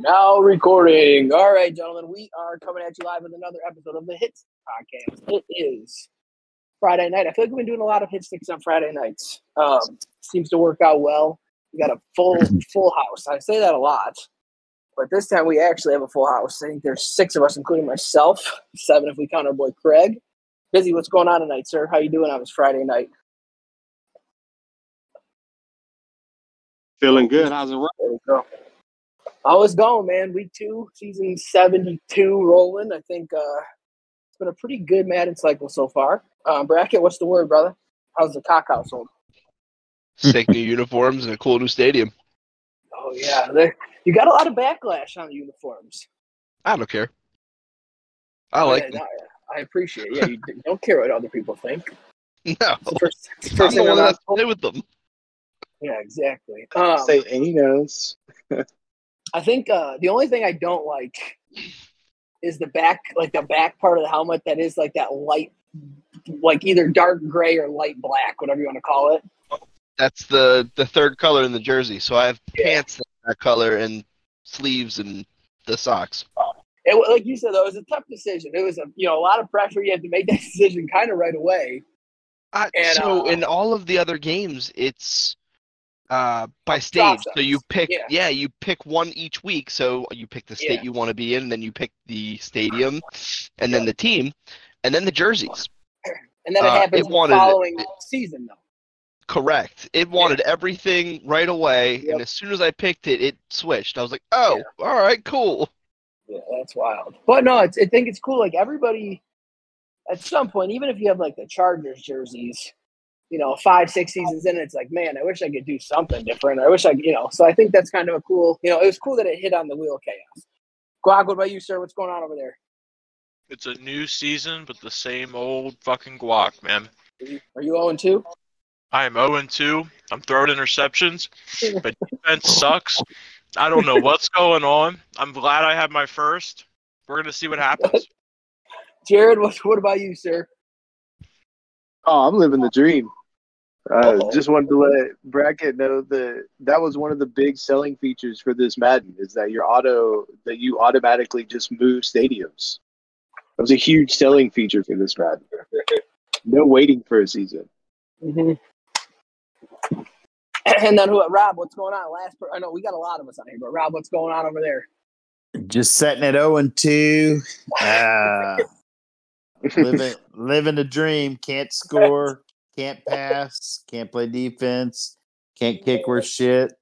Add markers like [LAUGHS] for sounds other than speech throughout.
Now recording. All right, gentlemen, we are coming at you live with another episode of the Hits Podcast. It is Friday night. I feel like we've been doing a lot of hit sticks on Friday nights. Um, seems to work out well. We got a full [LAUGHS] full house. I say that a lot, but this time we actually have a full house. I think there's six of us, including myself, seven if we count our boy Craig. Busy, what's going on tonight, sir? How you doing on this Friday night? Feeling good. How's it There we go. How it's going, man? Week two, season seventy-two, rolling. I think uh, it's been a pretty good Madden cycle so far. Um, Bracket, what's the word, brother? How's the cock household? Sick new uniforms and a cool new stadium. Oh yeah, there- you got a lot of backlash on the uniforms. I don't care. I like Yeah, them. no, I appreciate. it. Yeah, you don't care what other people think. [LAUGHS] No, It's the first, it's the I'm first the thing one I'm that not- has to play with them. Yeah, exactly. Um, Say Anos. [LAUGHS] I think uh, the only thing I don't like is the back, like the back part of the helmet that is like that light, like either dark gray or light black, whatever you want to call it. That's the the third color in the jersey. So I have Yeah. pants that color and sleeves and the socks. It, like you said, though, it was a tough decision. It was a you know a lot of pressure. You had to make that [LAUGHS] decision kind of right away. I, And, so uh, in all of the other games, it's uh, by stage. So you pick, Yeah. yeah. you pick one each week. So you pick the state Yeah. you want to be in, then you pick the stadium, and then the team, and then the jerseys. And then it Uh, happens it the wanted- following season, though. Correct. It wanted everything right away, Yep. and as soon as I picked it, it switched. I was like, "Oh, all right, cool." Yeah, that's wild. But no, it's, I think it's cool. Like everybody, at some point, even if you have like the Chargers jerseys, you know, five, six seasons in, it's like, man, I wish I could do something different. I wish I, could, you know. So I think that's kind of a cool. You know, it was cool that it hit on the wheel of chaos. Guac, what about you, sir? What's going on over there? It's a new season, but the same old fucking guac, man. Are you 0 2? I am 0 2. I'm throwing interceptions. My defense sucks. I don't know what's going on. I'm glad I had my first. We're gonna see what happens. [LAUGHS] Jared, what, what about you, sir? Oh, I'm living the dream. Uh, Uh-oh. just wanted to let bracket know that that was one of the big selling features for this Madden is that your auto that you automatically just move stadiums. That was a huge selling feature for this Madden. [LAUGHS] No waiting for a season. Mm-hmm. And then who? Rob, what's going on? Last, per- I know we got a lot of us on here, but Rob, what's going on over there? Just setting it 0 and 2. Uh, living, [LAUGHS] living the dream. Can't score, can't pass, can't play defense, can't kick worth shit.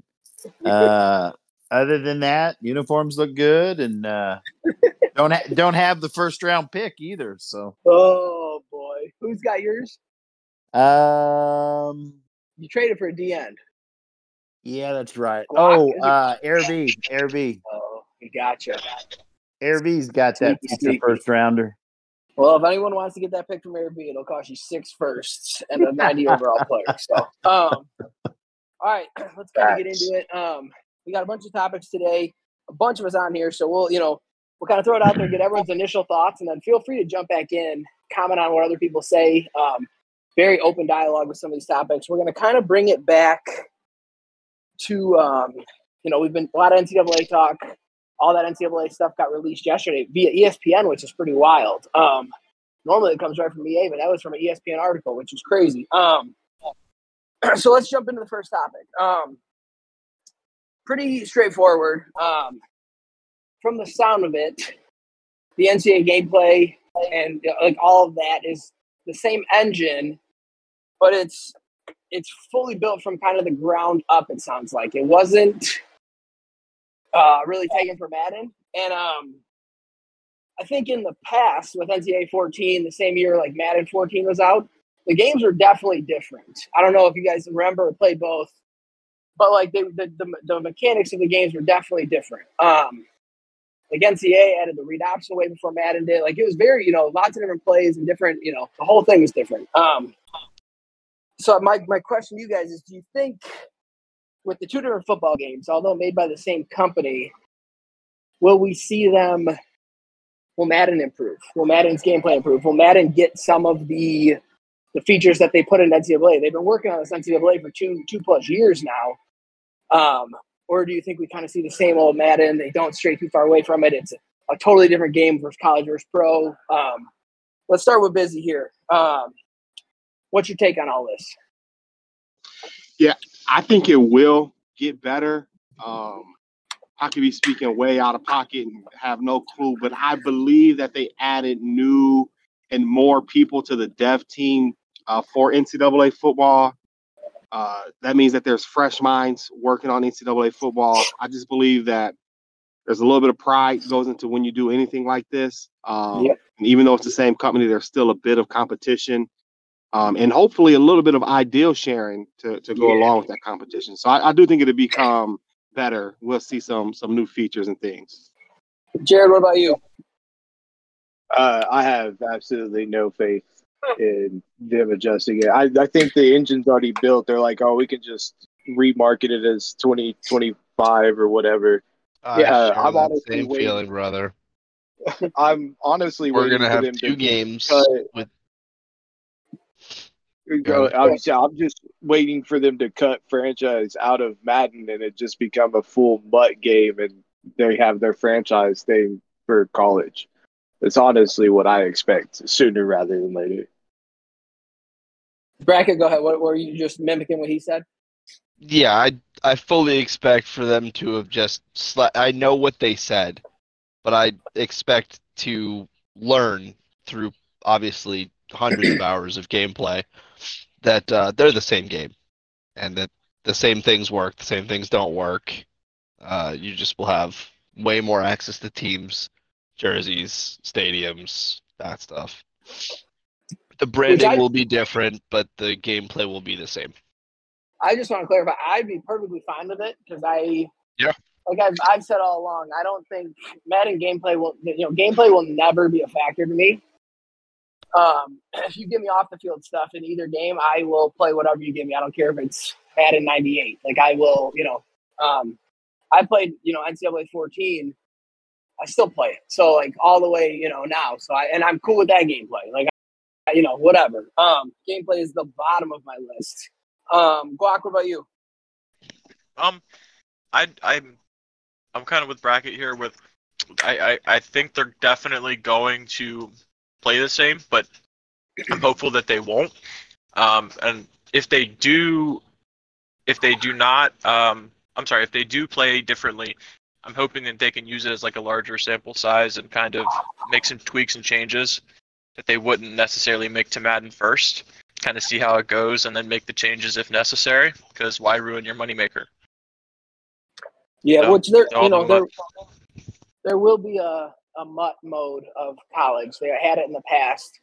Uh, other than that, uniforms look good and uh, don't ha- don't have the first round pick either. So, Oh boy, who's got yours? um, You traded for a D end. yeah, that's right. Oh, uh, [LAUGHS] Air V, Air V, Oh, gotcha. Air V's got that Sneaky, sneaky. first rounder. Well, if anyone wants to get that pick from Airbnb, it'll cost you six firsts and a 90 [LAUGHS] overall player. So, um, all right, [CLEARS THROAT] let's kind of get into it. Um, we got a bunch of topics today, a bunch of us on here, so we'll, you know, we'll kind of throw it out there, get everyone's initial thoughts, and then feel free to jump back in, comment on what other people say. Um, very open dialogue with some of these topics. We're going to kind of bring it back to, um, you know, we've been a lot of NCAA talk. All that NCAA stuff got released yesterday via ESPN, which is pretty wild. Um, normally it comes right from EA, but that was from an ESPN article, which is crazy. Um, [CLEARS THROAT] so let's jump into the first topic. Um, pretty straightforward. Um, from the sound of it, the NCAA gameplay and like all of that is the same engine, but it's it's fully built from kind of the ground up. It sounds like it wasn't uh, really taken for Madden, and um, I think in the past with NCAA 14, the same year like Madden 14 was out, the games were definitely different. I don't know if you guys remember or played both, but like they, the, the the mechanics of the games were definitely different. Um, like NCAA added the read option way before Madden did. Like it was very, you know, lots of different plays and different, you know, the whole thing was different. Um, so my my question to you guys is: Do you think with the two different football games, although made by the same company, will we see them? Will Madden improve? Will Madden's gameplay improve? Will Madden get some of the the features that they put in NCAA? They've been working on this NCAA for two two plus years now. Um, or do you think we kind of see the same old Madden? They don't stray too far away from it. It's a totally different game versus college versus pro. Um, let's start with Busy here. Um, what's your take on all this? I think it will get better. Um, I could be speaking way out of pocket and have no clue, but I believe that they added new and more people to the dev team uh, for NCAA football. Uh, that means that there's fresh minds working on NCAA football. I just believe that there's a little bit of pride goes into when you do anything like this. Um, Yep. And even though it's the same company, there's still a bit of competition. Um, and hopefully a little bit of ideal sharing to, to go Yeah. along with that competition. So I, I do think it'll become better. We'll see some some new features and things. Jared, what about you? Uh, I have absolutely no faith in them adjusting it. I, I think the engine's already built. They're like, oh, we can just remarket it as 2025 or whatever. I Yeah, share I'm honestly same waiting. feeling, brother. [LAUGHS] I'm honestly We're waiting gonna for have them two to games with Go, Yeah. I'm, I'm just waiting for them to cut franchise out of Madden and it just become a full butt game and they have their franchise thing for college. That's honestly what I expect sooner rather than later. Bracket, go ahead. What were you just mimicking what he said? Yeah, I I fully expect for them to have just sla- I know what they said, but I expect to learn through obviously hundreds of hours of gameplay that uh, they're the same game, and that the same things work, the same things don't work. Uh, you just will have way more access to teams, jerseys, stadiums, that stuff. The branding I- will be different, but the gameplay will be the same. I just want to clarify. I'd be perfectly fine with it because I, Yeah. like I've, I've said all along, I don't think Madden gameplay will, you know, gameplay will never be a factor to me. Um, if [CLEARS THROAT] you give me off the field stuff in either game, I will play whatever you give me. I don't care if it's Madden 98. Like I will, you know, um, I played, you know, NCAA 14. I still play it. So like all the way, you know, now. So I, and I'm cool with that gameplay. Like, you know, whatever. Um, gameplay is the bottom of my list. Um, Guac, what about you? Um, I I'm I'm kind of with bracket here. With I, I I think they're definitely going to play the same, but I'm hopeful that they won't. Um, and if they do, if they do not, um, I'm sorry, if they do play differently, I'm hoping that they can use it as like a larger sample size and kind of make some tweaks and changes that they wouldn't necessarily make to Madden first. Kind of see how it goes and then make the changes if necessary. Because why ruin your moneymaker? Yeah, No, which there, you know, there, there will be a, a mutt mode of college. They had it in the past.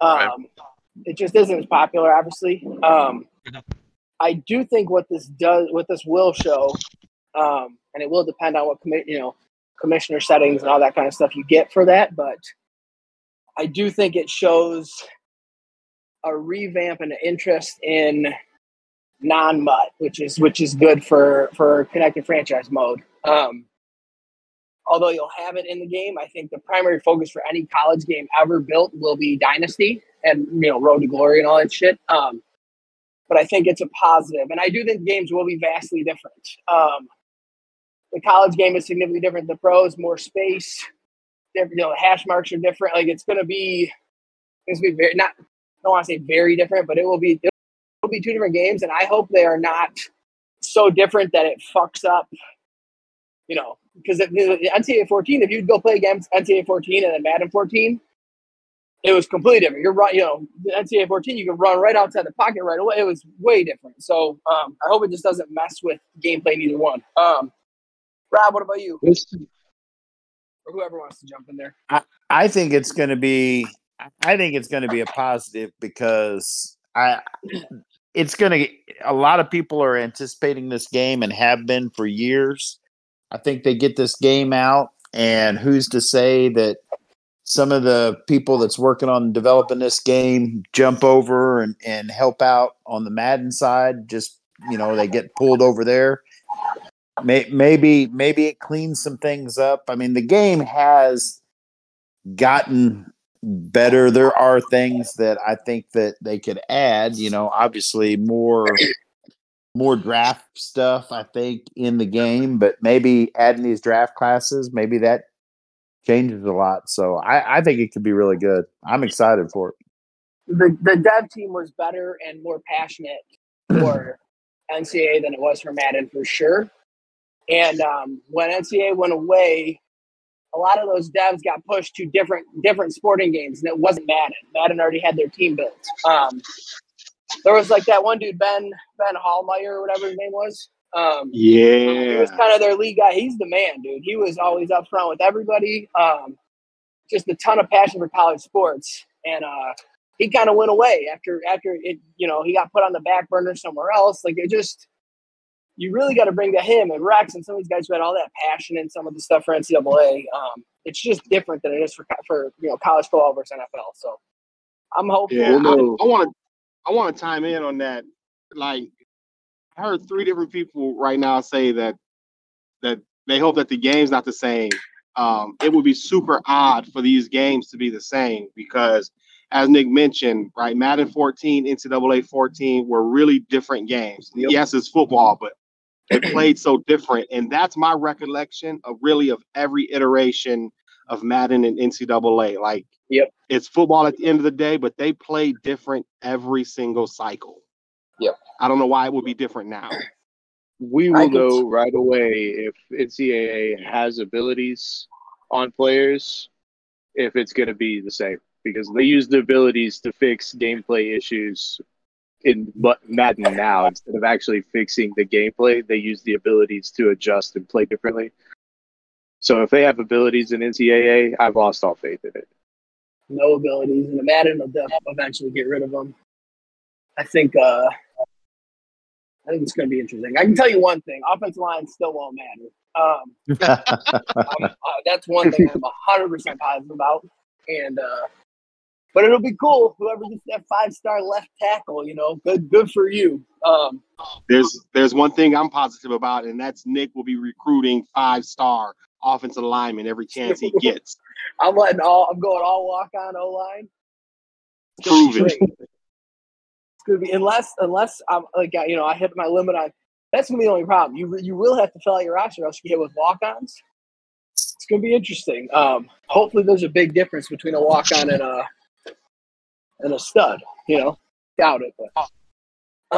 Um, Right. It just isn't as popular, obviously. Um. I do think what this does, what this will show, um, and it will depend on what commi- you know, commissioner settings and all that kind of stuff you get for that. But I do think it shows a revamp and an interest in non-mut, which is which is good for for connected franchise mode. Um, although you'll have it in the game, I think the primary focus for any college game ever built will be Dynasty and you know Road to Glory and all that shit. Um, but I think it's a positive, and I do think games will be vastly different. Um, the college game is significantly different. The pros more space. You know, hash marks are different. Like it's going to be, it's going to be very not. I don't want to say very different, but it will be. It'll be two different games, and I hope they are not so different that it fucks up. You know, because the, the NCAA 14, if you'd go play against NCAA 14 and then Madden 14, it was completely different. You're right, you know, the NCAA 14, you can run right outside the pocket right away. It was way different. So um, I hope it just doesn't mess with gameplay in either one. Um, Rob, what about you? This Or whoever wants to jump in there. I think it's going to be. I think it's going to be a positive because I. It's going to. A lot of people are anticipating this game and have been for years. I think they get this game out, and who's to say that some of the people that's working on developing this game jump over and, and help out on the Madden side? Just you know, they get pulled over there. May, maybe maybe it cleans some things up. I mean, the game has gotten better. There are things that I think that they could add. You know, obviously more more draft stuff, I think, in the game, but maybe adding these draft classes, maybe that changes a lot. So I, I think it could be really good. I'm excited for it. The the dev team was better and more passionate [CLEARS THROAT] for NCAA than it was for Madden for sure. And um, when NCAA went away, a lot of those devs got pushed to different different sporting games, and it wasn't Madden. Madden already had their team built. Um, there was like that one dude, Ben Ben Haumiller or whatever his name was. Um, he was kind of their lead guy. He's the man, dude. He was always up front with everybody. Um, just a ton of passion for college sports, and uh, he kind of went away after after it. You know, he got put on the back burner somewhere else. Like it just, you really got to bring to him and Rex and some of these guys who had all that passion and some of the stuff for NCAA. Um, it's just different than it is for for you know college football versus NFL. So I'm hopeful. Yeah, Well, no. I want to. I want to chime in on that. Like, I heard three different people right now say that that they hope that the game's not the same. Um, it would be super odd for these games to be the same because, as Nick mentioned, right, Madden 14, NCAA 14 were really different games. Yep. Yes, it's football, but it [CLEARS THROAT] played so different, and that's my recollection of really of every iteration of Madden and NCAA. Like, Yep. it's football at the end of the day, but they play different every single cycle. Yep. I don't know why it would be different now. We will can- know right away if NCAA has abilities on players, if it's going to be the same, because they use the abilities to fix gameplay issues in Ma- Madden now instead of actually fixing the gameplay. They use the abilities to adjust and play differently. So if they have abilities in NCAA, I've lost all faith in it. no abilities, and the Madden will def- eventually get rid of them. I think. Uh, I think it's going to be interesting. I can tell you one thing: offensive line still won't matter. Um, [LAUGHS] uh, that's one thing I'm hundred percent positive about. And uh, but it'll be cool. Whoever gets that five star left tackle, you know, good good for you. Um, There's there's one thing I'm positive about, and that's Nick will be recruiting five star offensive linemen every chance he [LAUGHS] gets. I'm letting all. I'm going all walk on O line. Prove it. It's gonna be unless unless I'm like you know I hit my limit on. That's gonna be the only problem. You you will have to fill out your roster, or else you get with walk ons. It's gonna be interesting. Um, hopefully, there's a big difference between a walk on and a and a stud. You know, doubt it, but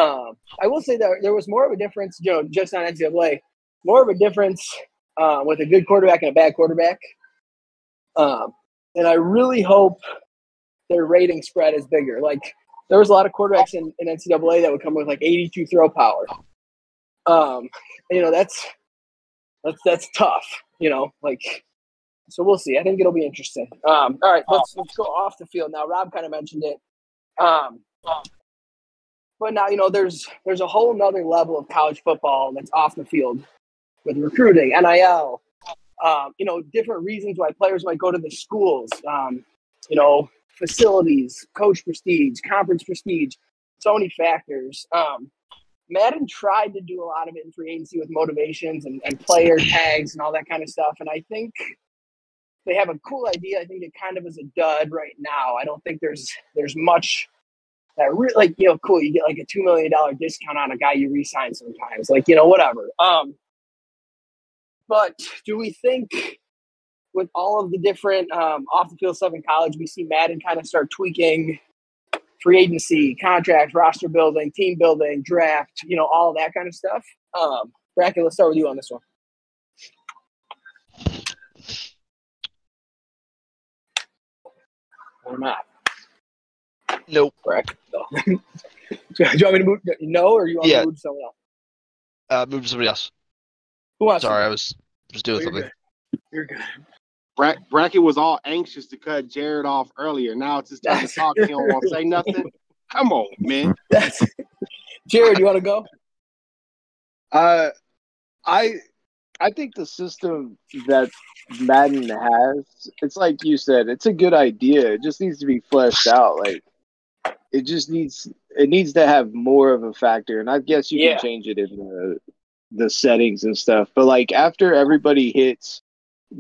um, I will say that there was more of a difference. You know, just on NCAA, more of a difference uh, with a good quarterback and a bad quarterback. Um, and I really hope their rating spread is bigger. Like there was a lot of quarterbacks in, in NCAA that would come with like 82 throw power. Um, you know, that's that's that's tough. You know, like so we'll see. I think it'll be interesting. Um, all right, let's let's go off the field now. Rob kind of mentioned it. Um, but now you know there's there's a whole nother level of college football that's off the field with recruiting, NIL, um, you know, different reasons why players might go to the schools. Um, you know, facilities, coach prestige, conference prestige, so many factors. Um, Madden tried to do a lot of it in free agency with motivations and, and player tags and all that kind of stuff. And I think they have a cool idea. I think it kind of is a dud right now. I don't think there's there's much that really like you know cool. You get like a two million dollar discount on a guy you re-sign sometimes. Like you know whatever. Um, but do we think with all of the different um, off the field stuff in college, we see Madden kind of start tweaking free agency, contracts, roster building, team building, draft, you know, all that kind of stuff. Um, Bracket, let's start with you on this one. Or not, Nope. Bracket. No. [LAUGHS] do you want me to move? No, or you want Yeah. to move to someone else? Uh, move to somebody else. Who wants? Sorry, I was just doing You're something. good. You're good. Bra- Brackett was all anxious to cut Jared off earlier. Now it's his time to talk. He don't want to say [LAUGHS] nothing. Come on, man. That's [LAUGHS] Jared. You want to go? Uh, I I think the system that Madden has, it's like you said, it's a good idea. It just needs to be fleshed out. Like it just needs it needs to have more of a factor. And I guess you Yeah. can change it in the the settings and stuff. But like after everybody hits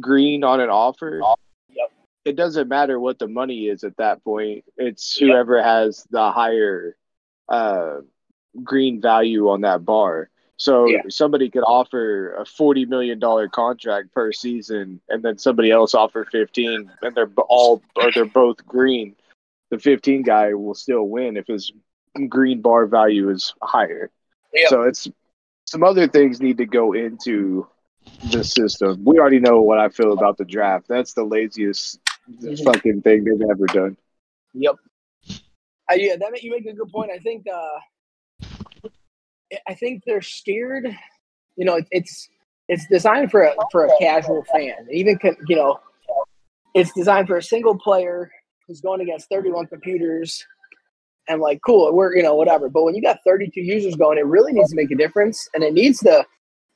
green on an offer, Yep. it doesn't matter what the money is at that point. It's whoever has the higher uh green value on that bar. So Yeah. somebody could offer a forty million dollar contract per season, and then somebody else offer fifteen, and they're all or they're both green. The fifteen guy will still win if his green bar value is higher. Yep. So it's some other things need to go into the system. We already know what I feel about the draft. That's the laziest Mhm. fucking thing they've ever done. Yep. Uh, yeah, that you make a good point. I think uh, I think they're scared. You know, it, it's it's designed for a for a casual fan. Even you know, it's designed for a single player who's going against 31 computers, and like, cool, we're you know whatever. But when you got 32 users going, it really needs to make a difference, and it needs to.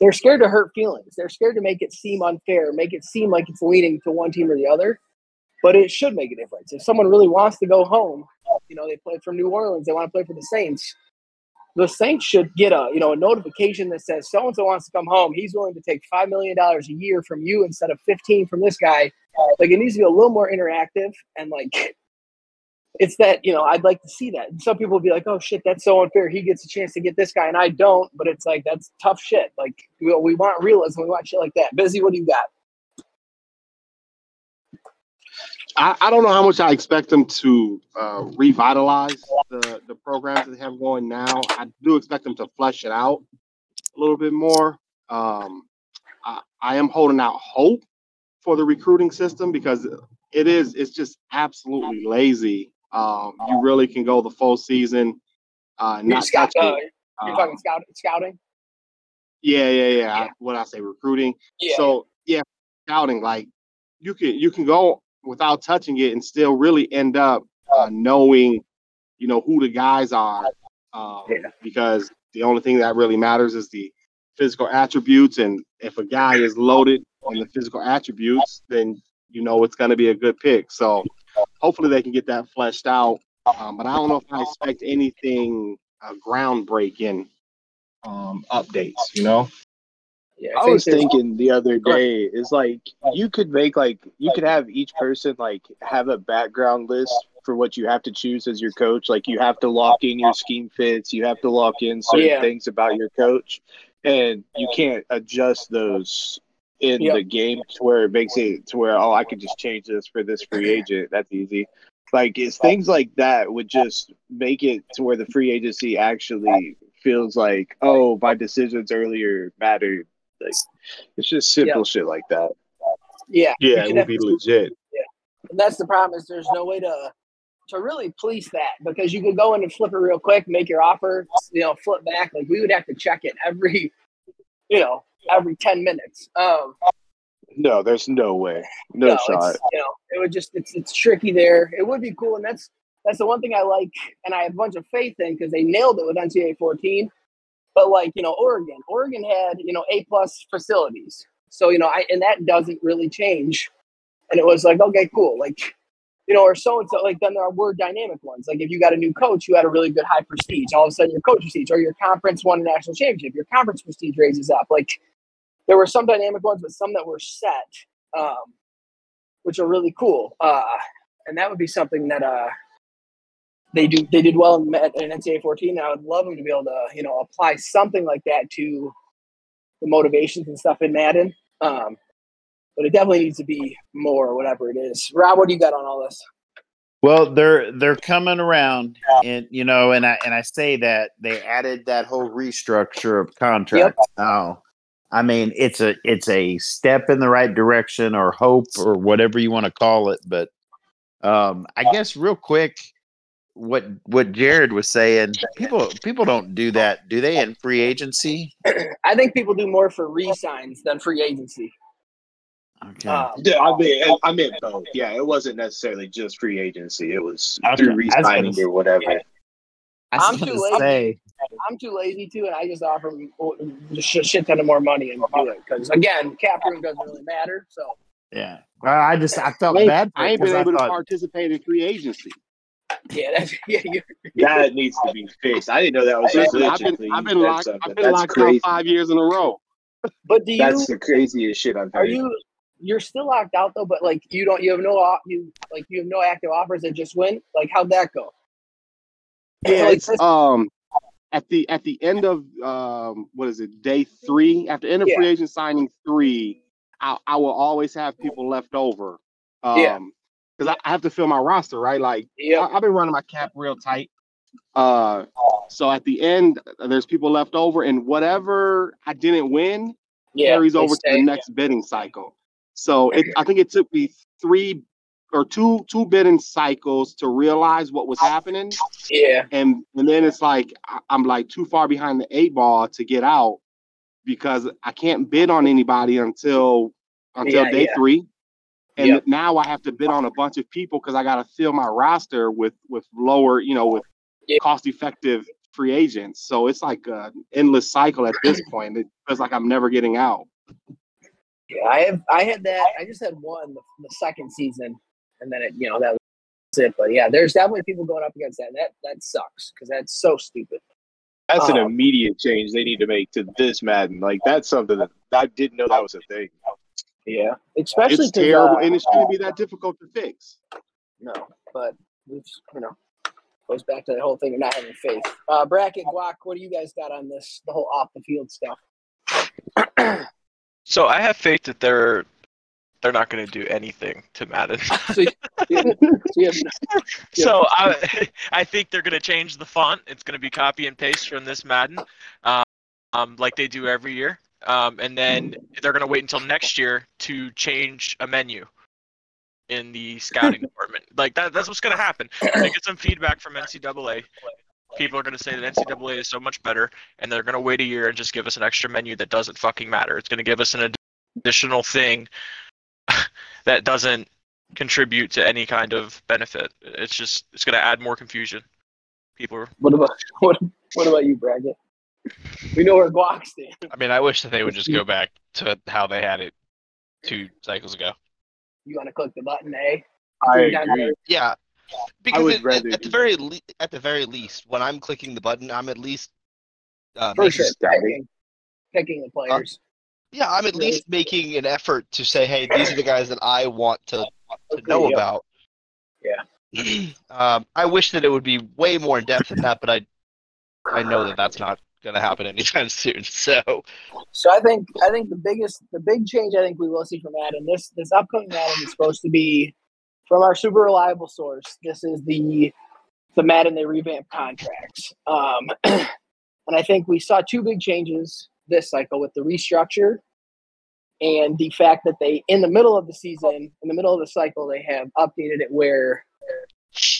They're scared to hurt feelings. They're scared to make it seem unfair, make it seem like it's leaning to one team or the other. But it should make a difference. If someone really wants to go home, you know, they play from New Orleans, they want to play for the Saints. The Saints should get a, you know, a notification that says so and so wants to come home. He's willing to take five million dollars a year from you instead of fifteen from this guy. Like it needs to be a little more interactive and like it's that, you know, I'd like to see that. And some people will be like, Oh shit, that's so unfair. He gets a chance to get this guy and I don't, but it's like that's tough shit. Like we, we want realism, we want shit like that. Busy, what do you got? I, I don't know how much I expect them to uh, revitalize the, the programs that they have going now. I do expect them to flesh it out a little bit more. Um, I, I am holding out hope for the recruiting system because it is it's just absolutely lazy. Um, you really can go the full season uh, not scout, uh, you're Um, talking scout, scouting? yeah, yeah, yeah. Yeah. What I say, recruiting. Yeah. So yeah, scouting like you can you can go without touching it and still really end up uh, knowing, you know, who the guys are, um, Yeah. because the only thing that really matters is the physical attributes, and if a guy is loaded on the physical attributes, then you know it's going to be a good pick. So hopefully they can get that fleshed out. Um, but I don't know if I expect anything uh, groundbreaking um, updates. You know. yeah, I think was thinking the other day is like you could make like you could have each person like have a background list for what you have to choose as your coach. Like you have to lock in your scheme fits, you have to lock in certain Yeah. things about your coach, and you can't adjust those in Yep. the game to where it makes it to where oh I could just change this for this free agent. That's easy. Like it's things like that would just make it to where the free agency actually feels like oh my decisions earlier mattered. Like it's just simple shit like that. yeah, Yeah, it would be definitely- legit. And that's the problem is there's no way to to really police that because you could go in and flip it real quick, make your offer, you know, flip back. Like we would have to check it every, [LAUGHS] you know, every ten minutes. Um, No, there's no way, no, no, shot. You know, it would just it's it's tricky there. It would be cool, and that's that's the one thing I like, and I have a bunch of faith in because they nailed it with NCAA 14. But like you know, Oregon, Oregon had you know A plus facilities, so you know, I and that doesn't really change. And it was like, okay, cool, like you know, or so and so. Like then there were dynamic ones. Like if you got a new coach, you had a really good high prestige. All of a sudden, your coach prestige or your conference won a national championship. Your conference prestige raises up. Like there were some dynamic ones, but some that were set, um, which are really cool. Uh, and that would be something that uh, they do. They did well in, in NCAA 14. And I would love them to be able to, you know, apply something like that to the motivations and stuff in Madden. Um, but it definitely needs to be more, whatever it is. Rob, what do you got on all this? Well, they're they're coming around, and you know, and I and I say that they added that whole restructure of contracts. Now, I mean, it's a it's a step in the right direction, or hope, or whatever you want to call it. But um, I guess real quick, what what Jared was saying, people people don't do that, do they? In free agency, [COUGHS] I think people do more for re-signs than free agency. okay. Um, Yeah, I mean, I meant both. Yeah, it wasn't necessarily just free agency. It was Okay. through I was re-signing gonna- or whatever. I was I'm gonna too lazy. say, I'm too lazy to, and I just offer them a shit shit ton of more money and do it because again, cap room doesn't really matter. So yeah. Well, I just I felt I ain't, bad. For I it ain't been I able to participate in free agency. yeah, that's [LAUGHS] yeah. [LAUGHS] That needs to be fixed. I didn't know that was a Listen, glitch I've been I've been locked something. I've been That's locked crazy. out five years in a row. but do you? That's the craziest shit I've Are heard. you? You're still locked out though, but like you don't. You have no. You like you have no active offers that just went. Like how'd that go? Yeah, Like, it's um at the at the end of um, what is it, day three? After end of Yeah. free agent signing three, I, I will always have people left over. Um, Yeah. because I, I have to fill my roster, right? Like Yeah. I, I've been running my cap real tight. Uh, so at the end, there's people left over, and whatever I didn't win Yeah. carries over to the next bidding cycle. So it, I think it took me three or two two bidding cycles to realize what was happening, Yeah. and and then it's like I'm like too far behind the eight ball to get out because I can't bid on anybody until until Yeah, day yeah. three. And Yep. now I have to bid on a bunch of people because I got to fill my roster with with lower, you know, with Yeah. cost effective free agents. So it's like an endless cycle at this point. It feels like I'm never getting out. Yeah, I have. I had that. I just had one the, the second season, and then it, you know, that was it. But yeah, there's definitely people going up against that. That that sucks because that's so stupid. That's an Um, immediate change they need to make to this Madden. Like that's something that I didn't know that was a thing. Yeah, especially It's 'cause, terrible, uh, and it shouldn't be that difficult to fix. No, but we've you know goes back to the whole thing of not having faith. Uh, bracket guac. What do you guys got on this? The whole off the field stuff. So I have faith that they're they're not going to do anything to Madden. [LAUGHS] [LAUGHS] So, Yeah. I I think they're going to change the font. It's going to be copy and paste from this Madden, um, um, like they do every year. Um, and then they're going to wait until next year to change a menu in the scouting [LAUGHS] department. Like that, that's what's going to happen. They get some feedback from NCAA. People are going to say that NCAA is so much better, and they're going to wait a year and just give us an extra menu that doesn't fucking matter. It's going to give us an additional thing [LAUGHS] that doesn't contribute to any kind of benefit. It's just it's going to add more confusion. People are what about [LAUGHS] what, what about you, bracket? We know where guac stands. I mean, I wish that they would just go back to how they had it two cycles ago. You want to click the button, A? I Down agree. Yeah, because would it- rather at, at the very le- at the very least, when I'm clicking the button, I'm at least uh, For sure. Picking, picking the players. Yeah, I'm at Really? least making an effort to say, hey, these are the guys that I want to, to know Yeah. about. Yeah. [CLEARS THROAT] um, I wish that it would be way more in depth than that, but I I know that that's not going to happen anytime [LAUGHS] soon. So So I think I think the biggest the big change I think we will see from Adam this this upcoming Madden is supposed to be from our super reliable source. This is the the Madden they revamp contracts. Um, [CLEARS THROAT] and I think we saw two big changes this cycle with the restructure and the fact that they in the middle of the season, in the middle of the cycle, they have updated it where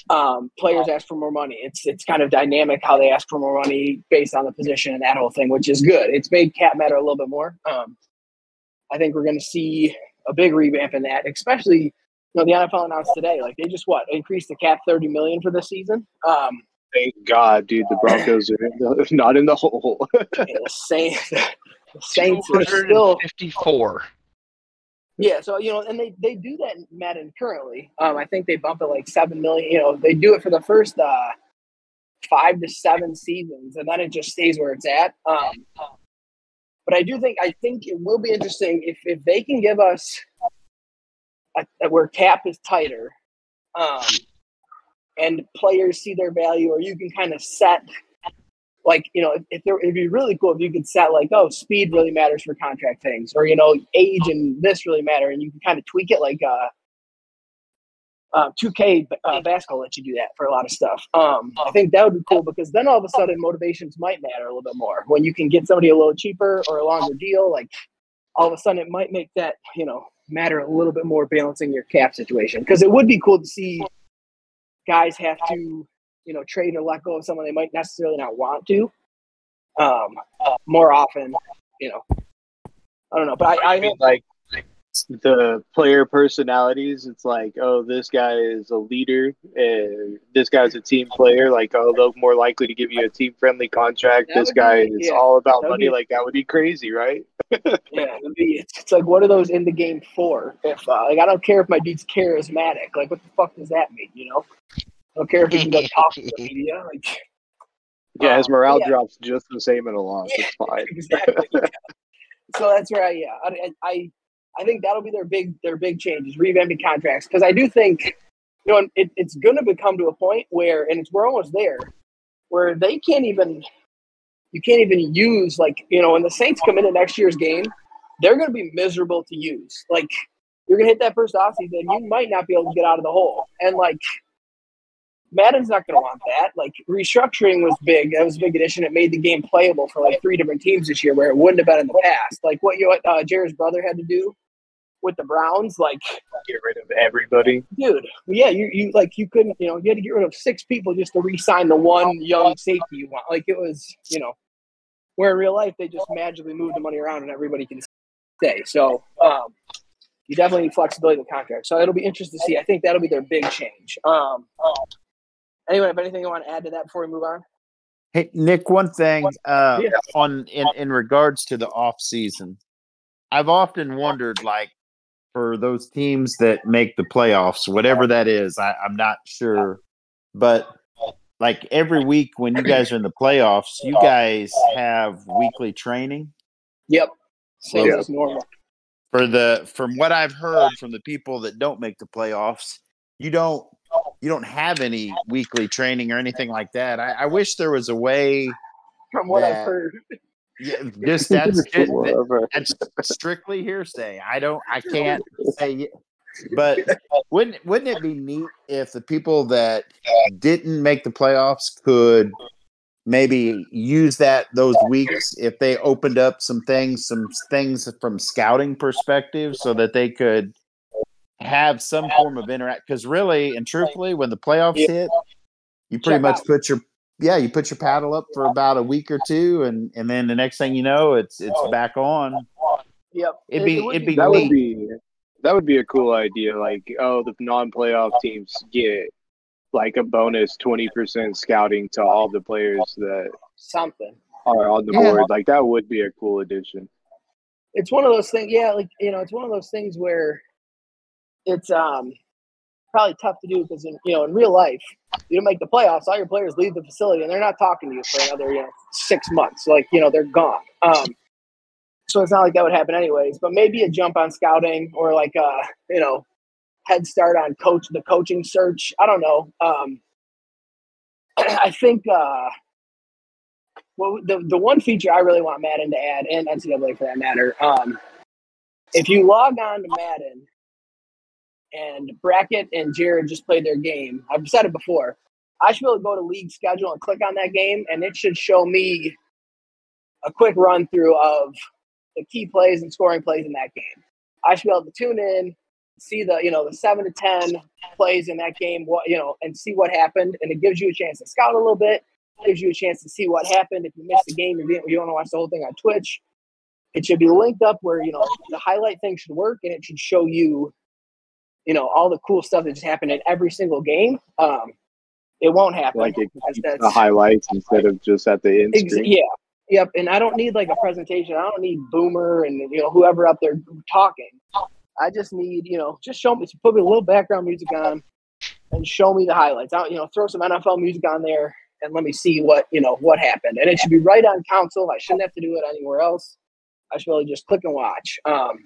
um, players ask for more money. It's it's kind of dynamic how they ask for more money based on the position and that whole thing, which is good. It's made cap matter a little bit more. Um, I think we're going to see a big revamp in that, especially you know the NFL announced today, like they just what increased the cap thirty million for this season. Um, Thank God, dude. The Broncos are in the, [LAUGHS] not in the hole. [LAUGHS] and the Saints, the Saints are still 254. Yeah, so you know, and they they do that in Madden currently. Um, I think they bump it like seven million. You know, they do it for the first uh five to seven seasons, and then it just stays where it's at. Um, but I do think I think it will be interesting if if they can give us a, a- where cap is tighter, um, and players see their value, or you can kind of set. Like you know, if, if there, it'd be really cool if you could set like, oh, speed really matters for contract things, or you know, age and this really matter, and you can kind of tweak it like uh, uh, 2K uh, basketball lets you do that for a lot of stuff. Um, I think that would be cool because then all of a sudden motivations might matter a little bit more when you can get somebody a little cheaper or a longer deal. Like all of a sudden it might make that you know matter a little bit more balancing your cap situation because it would be cool to see guys have to you know trade or let go of someone they might necessarily not want to um, more often. You know, I don't know, but I, I mean, like the player personalities. It's like, oh, this guy is a leader, and this guy's a team player. Like, oh, they're more likely to give you a team friendly contract. That This would be- guy is yeah, all about money. be- Like, that would be crazy, right? Yeah, be, it's, it's like what are those in the game for? If uh, like I don't care if my dude's charismatic, like what the fuck does that mean? You know, I don't care if he can go talk to the [LAUGHS] media. Like Yeah, his Um, morale yeah. drops just the same in a loss. It's [LAUGHS] fine. exactly. [LAUGHS] yeah. So that's where I yeah I, I I think that'll be their big their big changes revamping contracts because I do think you know it, it's going to become to a point where and it's we're almost there where they can't even you can't even use like you know when the Saints come into next year's game, they're going to be miserable to use. Like you're going to hit that first offseason, you might not be able to get out of the hole, and like Madden's not going to want that. Like restructuring was big. That was a big addition. It made the game playable for like three different teams this year, where it wouldn't have been in the past. Like what you uh, Jared's brother had to do with the Browns. Like, Get rid of everybody. dude, yeah, you you like you couldn't. You know, you had to get rid of six people just to re-sign the one young safety you want. Like it was, you know, where in real life they just magically move the money around and everybody can stay. So. um you definitely need flexibility in the contract. So it'll be interesting to see. I think that'll be their big change. Um, Anyone have anything you want to add to that before we move on? Hey Nick, one thing uh, Yeah. on in in regards to the off season, I've often wondered, like, for those teams that make the playoffs, whatever that is, I, I'm not sure, but like every week when you guys are in the playoffs, you guys have weekly training. Yep. Same Yeah. as normal. For the from what I've heard from the people that don't make the playoffs, you don't you don't have any weekly training or anything like that. I, I wish there was a way. From what I've heard. Yeah, [LAUGHS] just that's it. That's strictly hearsay. I don't. I [LAUGHS] can't say. But wouldn't wouldn't it be neat if the people that didn't make the playoffs could maybe use that those weeks if they opened up some things, some things from scouting perspective, so that they could have some form of interact. Because really and truthfully, when the playoffs Yeah. hit, you pretty Check much out. put your yeah, you put your paddle up for about a week or two, and and then the next thing you know, it's it's oh. back on. Yep. It'd be it would it'd be That would be that would be a cool idea. Like, oh, the non-playoff teams get like a bonus twenty percent scouting to all the players that something. are on the Yeah. board. Like, that would be a cool addition. It's one of those things. Yeah, like you know, it's one of those things where it's um probably tough to do because in you know in real life you don't make the playoffs. All your players leave the facility and they're not talking to you for another you know six months. Like you know they're gone. Um, so it's not like that would happen anyways. But maybe a jump on scouting or like uh you know head start on coach the coaching search. I don't know. Um, [CLEARS THROAT] I think uh, well the the one feature I really want Madden to add and NCAA for that matter. Um, if you log on to Madden and Brackett and Jared just played their game, I've said it before. I should be able to go to league schedule and click on that game, and it should show me a quick run through of the key plays and scoring plays in that game. I should be able to tune in, see the you know the seven to ten plays in that game, what you know, and see what happened, and it gives you a chance to scout a little bit. Gives you a chance to see what happened. If you missed the game, you you want to watch the whole thing on Twitch, it should be linked up where you know the highlight thing should work, and it should show you, you know, all the cool stuff that just happened in every single game. Um, it won't happen Like, it because that's the highlights instead of just at the end Ex- yeah. Yep. And I don't need like a presentation. I don't need Boomer and you know whoever up there talking. I just need you know just show me put me a little background music on and show me the highlights. I, you know throw some NFL music on there and let me see what you know what happened. And it should be right on console. I shouldn't have to do it anywhere else. I should really just click and watch. Um,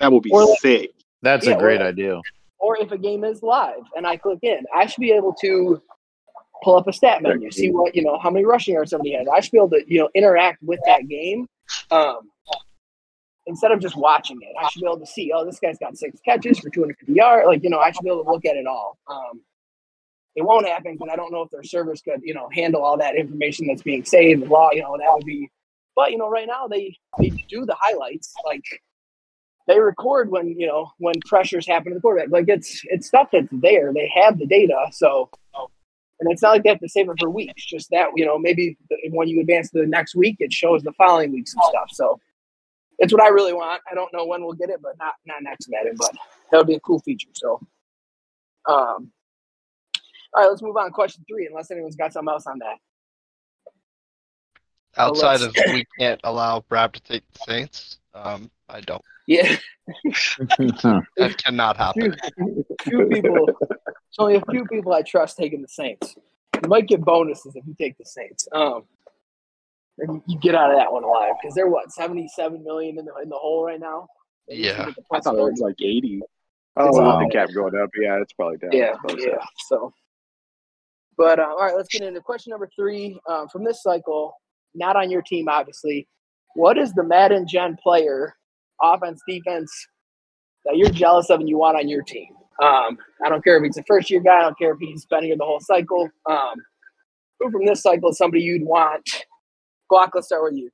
That would be Or like- sick. That's Yeah, a great well- idea. or if a game is live and I click in, I should be able to pull up a stat menu, see what you know, how many rushing yards somebody has. I should be able to you know interact with that game um, instead of just watching it. I should be able to see, oh, this guy's got six catches for 250 yards. Like you know, I should be able to look at it all. Um, it won't happen because I don't know if their servers could you know handle all that information that's being saved. and Law, you know, that would be. But you know, right now they they do the highlights like they record when you know when pressures happen to the quarterback. Like it's it's stuff that's there. They have the data, so and it's not like they have to save it for weeks. Just that you know maybe when you advance to the next week, it shows the following weeks and stuff. So it's what I really want. I don't know when we'll get it, but not not next Madden. But that would be a cool feature. So, um, all right, let's move on. Question three, unless anyone's got something else on that. Outside let's- of we can't allow Brad to take the Saints, um, I don't. Yeah, [LAUGHS] That cannot happen. few, few people. It's only a few people I trust taking the Saints. You might get bonuses if you take the Saints. Um, and you- you get out of that one alive because they're what seventy-seven million in the in the hole right now. They Yeah. I thought it was like 80. Oh, It's with all- the cap going up. Yeah, it's probably down. yeah, Close yeah. So, but uh, all right, let's get into question number three uh, from this cycle. not on your team, obviously. What is the Madden Gen player, offense, defense, that you're jealous of and you want on your team? Um, I don't care if he's a first year guy. I don't care if he's been here the whole cycle. Um, who from this cycle is somebody you'd want? Guac, let's start with you.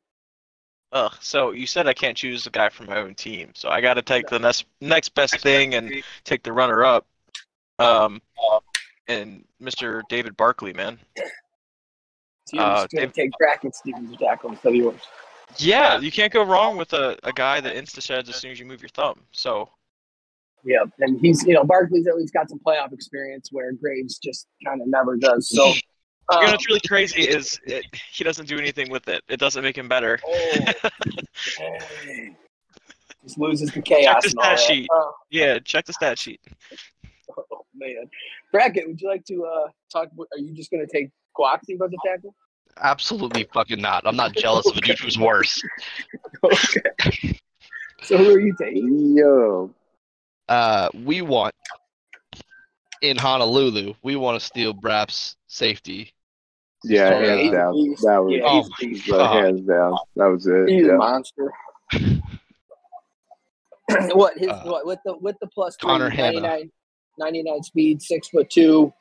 Ugh, so you said I can't choose a guy from my own team, so I got to take the next next best thing and take the runner up. Um, and Mr. David Barkley, man. So you're Uh, just going if- to take Brackett Stevens to tackle instead of yours. Yeah, you can't go wrong with a, a guy that insta sheds as soon as you move your thumb. So Yeah, and he's you know Barkley's at least got some playoff experience where Graves just kind of never does. So, [LAUGHS] you know um, what's really crazy is it, he doesn't do anything with it. It doesn't make him better. oh, [LAUGHS] just loses the Check chaos the all that. stat sheet. Oh, Yeah, check the stat sheet. [LAUGHS] oh, man, Brackett, would you like to uh, talk? Are you just going to take Guac the tackle? Absolutely fucking not. I'm not jealous of a dude who's worse. [LAUGHS] okay. So who are you taking? Yo, Uh, we want in Honolulu. We want to steal Brap's safety. yeah, hands he's down. beast. That was Yeah, Oh he's, my he's, God. hands down. That was it. he's a monster. [LAUGHS] what his Uh, what with the with the plus three, Connor 99, 99 speed, six foot two.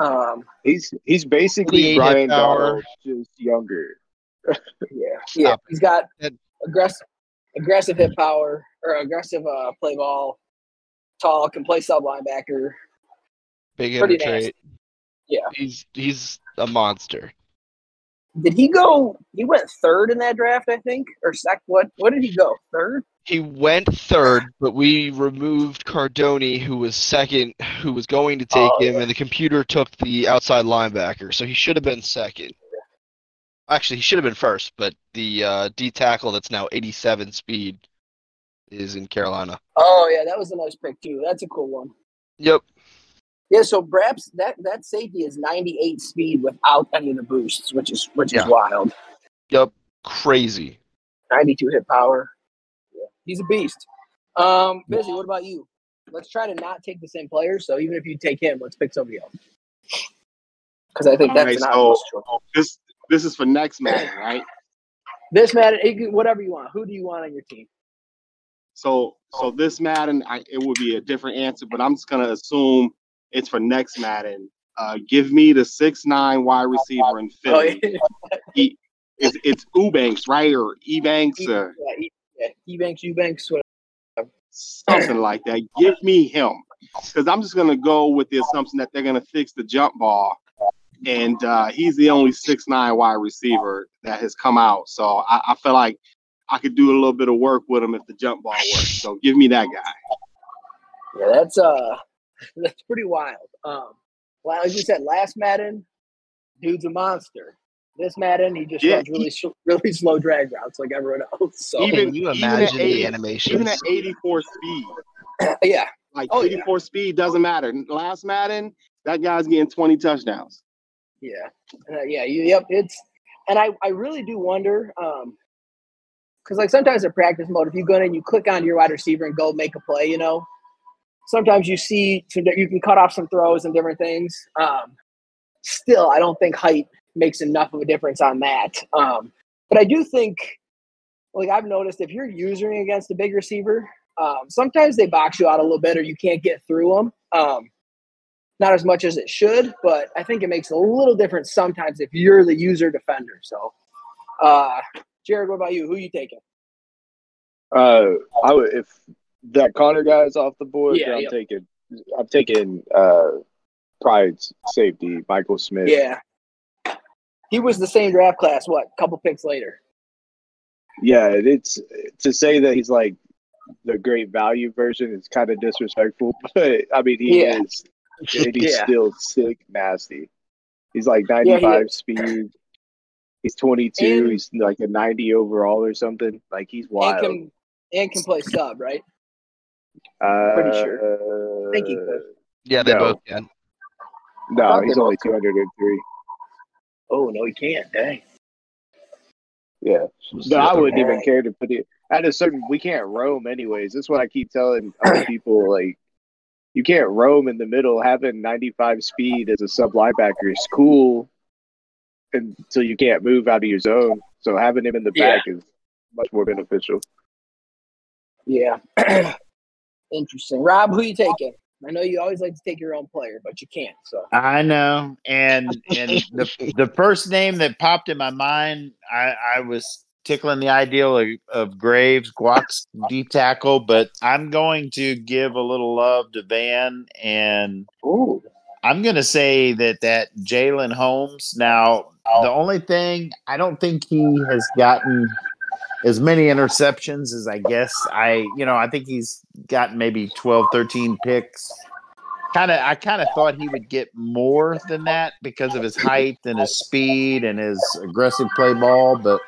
Um, He's he's basically 48 Brian hit just younger. [LAUGHS] yeah, yeah, he's got aggressive aggressive hit power or aggressive uh, play ball, tall, can play sub linebacker. Big Pretty trait. Yeah. He's he's a monster. Did he go? He went third in that draft, I think, or sec. What? What did he go? Third? He went third, but we removed Cardoni, who was second, who was going to take Oh, him, yeah. and the computer took the outside linebacker, so he should have been second. Actually, he should have been first, but the uh, D tackle that's now 87 speed is in Carolina. Oh yeah, that was a nice pick too. That's a cool one. Yep. Yeah, so Braps that that safety is 98 speed without any of the boosts, which is which is wild. Yep. Crazy. 92 hit power. Yeah, he's a beast. Um, busy. What about you? Let's try to not take the same player. So even if you take him, let's pick somebody else. Because I think that's Okay, an so- obvious. This this is for next man, right? This man, it can- whatever you want. Who do you want on your team? So so this Madden, I, it would be a different answer, but I'm just gonna assume it's for next Madden. Uh, give me the six nine wide receiver in Oh Philly. yeah, [LAUGHS] It's it's Ubanks, right, or Ebanks, or yeah, E-. Ebanks, Eubanks. Whatever. something like that. Give me him, because I'm just gonna go with the assumption that they're gonna fix the jump ball, and uh, he's the only six nine wide receiver that has come out. So I, I feel like I could do a little bit of work with him if the jump ball works. So give me that guy. Yeah, that's uh, that's pretty wild. Um, well, as you said, last Madden, dude's a monster. This Madden, he just Yeah, runs really, sh- really slow drag routes like everyone else. So Even- Can you even at imagine 80 the animations? Even at 84 speed, [CLEARS THROAT] yeah, like Oh, yeah. 84 speed doesn't matter. Last Madden, that guy's getting 20 touchdowns. yeah, uh, yeah. You, yep. It's and I, I really do wonder, um, because like sometimes in practice mode, if you go in and you click on your wide receiver and go make a play, you know, sometimes you see some, you can cut off some throws and different things. Um, still, I don't think height makes enough of a difference on that. Um, but I do think, like I've noticed, if you're using against a big receiver, um, sometimes they box you out a little bit, or you can't get through them. Um, not as much as it should, but I think it makes a little difference sometimes if you're the user defender. So, uh, Jared, what about you? Who you taking? Uh, I would if that Connor guy is off the board. Yeah, I'm yep. taking. I'm taking uh, Pride's safety, Michael Smith. Yeah, he was the same draft class. What? A couple picks later. yeah. It's to say that he's like the great value version is kind of disrespectful, [LAUGHS] but I mean he Yeah. is, and he's Yeah. still sick, nasty. He's like Yeah, he 95 speed. He's 22. And- he's like a 90 overall or something. Like he's And wild. can and can play sub, right? Uh, pretty sure. I think he. Yeah, they No. both can. No, he's only 203. Oh no, he can't. Dang. Yeah. No, I wouldn't even care to put it at a certain. We can't roam anyways. That's what I keep telling other [COUGHS] people. Like, you can't roam in the middle. Having 95 speed as a sub linebacker is cool, until you can't move out of your zone. So having him in the Yeah. back is much more beneficial. Yeah. [CLEARS THROAT] Interesting. Rob, who you taking? I know you always like to take your own player, but you can't. So I know, and and the the first name that popped in my mind, I, I was tickling the ideal of, of Graves, Guac's D tackle, but I'm going to give a little love to Van, and Ooh. I'm going to say that that Jalen Holmes. Now, the only thing I don't think he has gotten as many interceptions as I guess I, you know, I think he's gotten maybe 12, 13 picks. Kind of, I kind of thought he would get more than that because of his height and his speed and his aggressive play ball. But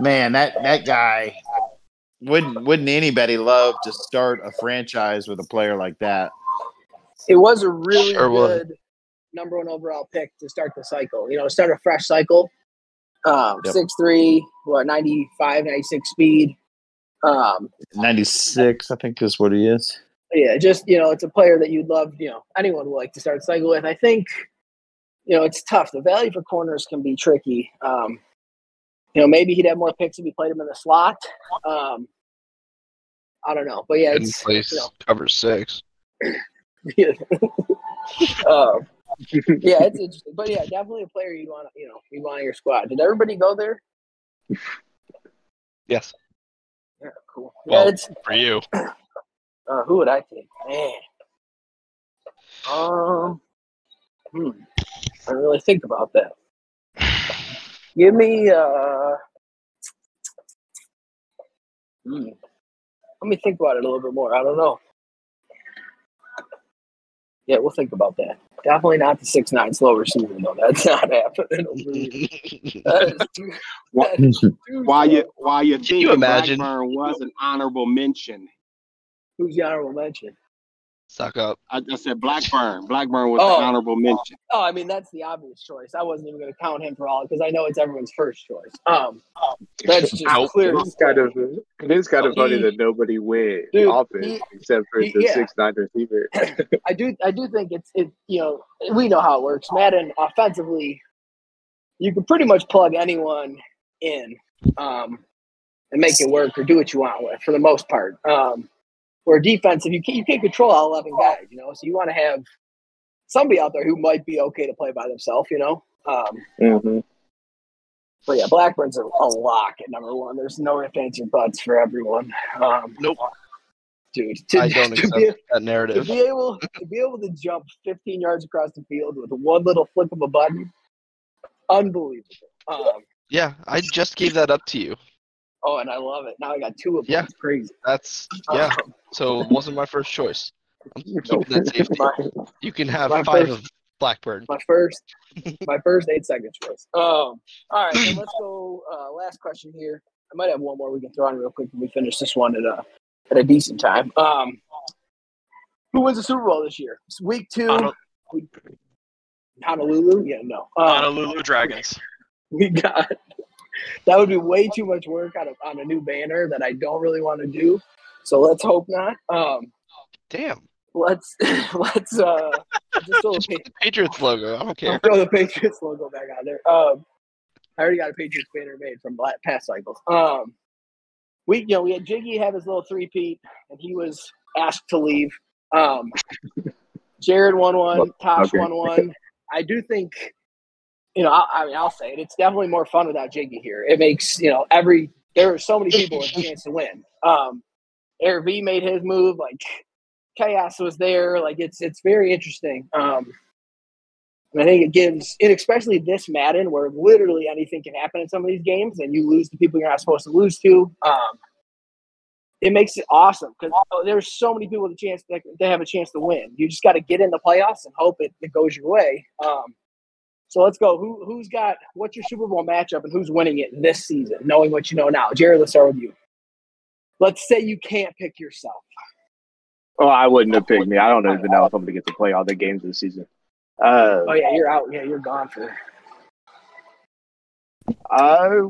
man, that that guy wouldn't wouldn't anybody love to start a franchise with a player like that? It was a really Sure would. good number one overall pick to start the cycle. You know, start a fresh cycle. Um, Yep. six three, what 95, 96 speed. Um, Ninety six, I think, is what he is. yeah, just you know, it's a player that you'd love. You know, anyone would like to start the cycle with. I think, you know, it's tough. The value for corners can be tricky. Um, you know, maybe he'd have more picks if he played him in the slot. Um, I don't know, but yeah, in it's place you know, cover six. [LAUGHS] yeah. [LAUGHS] um, [LAUGHS] yeah, it's interesting, but yeah, definitely a player you want, you know, you want on your squad. Did everybody go there? Yes, Yeah, cool. Well- yeah, it's for you. [CLEARS THROAT] uh, who would I take? Man, um, hmm, I didn't really think about that. Give me, uh, hmm, let me think about it a little bit more. I don't know. Yeah, we'll think about that. Definitely not the six nine slow receiver though. That's not happening. over [LAUGHS] here. That is Why, that is too [LAUGHS] you slow. while you're Can you imagine? Blackburn was an honorable mention. Who's the honorable mention? Suck up. I, I said Blackburn. Blackburn was Oh. an honorable mention. Oh, I mean that's the obvious choice. I wasn't even going to count him for all because I know it's everyone's first choice. Um, that's just Nope. clear. It is kind of it is kind of He- funny that nobody went Dude, offense he- except for he- the yeah. six nine receiver. [CLEARS THROAT] I do. I do think it's it. You know, we know how it works. Madden offensively, you can pretty much plug anyone in um, and make it work or do what you want with for the most part. Um, where defensive, you can't you can't control all eleven guys. You know, so you want to have somebody out there who might be okay to play by themselves. You know. Um, hmm But yeah, Blackburn's a, a lock at number one. There's no ifs, ands, or buts for everyone. Um, Nope. dude. To, I [LAUGHS] don't to accept be, that to narrative. be able to be able to jump 15 yards across the field with one little flip of a button, unbelievable. Um, Yeah, I just gave that up to you. Oh, and I love it. Now I got two of them. Yeah. It's crazy. That's yeah. So it wasn't my first choice. I'm [LAUGHS] keeping that safety. my, You can have My five first- of Blackburn. my first, [LAUGHS] my first eight second choice. Um, all right, then let's go. Uh, last question here. I might have one more we can throw on real quick when we finish this one at a at a decent time. Um, who wins the Super Bowl this year? It's week two. Honol- Honolulu? Yeah, no. Um, Honolulu Dragons. [LAUGHS] we got that would be way too much work on a, on a new banner that I don't really want to do. So let's hope not. Um, Damn. let's [LAUGHS] let's uh just throw the, Just Pa- put the Patriots logo. I don't I'll care. throw the Patriots logo back out there. Um, I already got a Patriots banner made from past cycles. Um, we you know we had Jiggy have his little three peat, and he was asked to leave. Um, Jared won one, Tosh Okay. won one. I do think, you know, I, I mean, I'll say it. It's definitely more fun without Jiggy here. It makes you know every there are so many people with a chance to win. Um, Air V made his move. Like chaos was there. Like it's it's very interesting. Um, I think it gives, and especially this Madden, where literally anything can happen in some of these games, and you lose the people you're not supposed to lose to. Um, it makes it awesome because there's so many people with a chance that they have a chance to win. You just got to get in the playoffs and hope it, it goes your way. Um, so let's go. Who who's got what's your Super Bowl matchup and who's winning it this season? Knowing what you know now, Jared. Let's start with you. Let's say you can't pick yourself. Oh, I wouldn't have picked me. I don't even know if I'm gonna get to play all the games this season. Uh, Oh yeah, you're out. Yeah, you're gone for. I.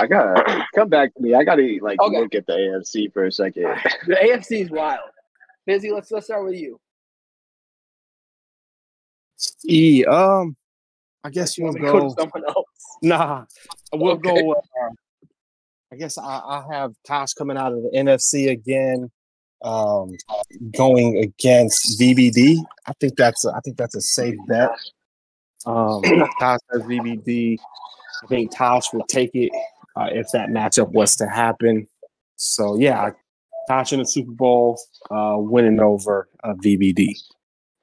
I gotta come back to me. I gotta like Okay. look at the AFC for a second. The AFC is wild. Busy. Let's let's start with you. E. Um, I guess You we'll want me to go someone else? Nah, [LAUGHS] we'll Okay. go. Uh, I guess I, I have Tosh coming out of the NFC again, um, going against VBD. I think that's a, I think that's a safe bet. Um, Tosh has VBD. I think Tosh will take it uh, if that matchup was to happen. So yeah, Tosh in the Super Bowl, uh, winning over uh, VBD.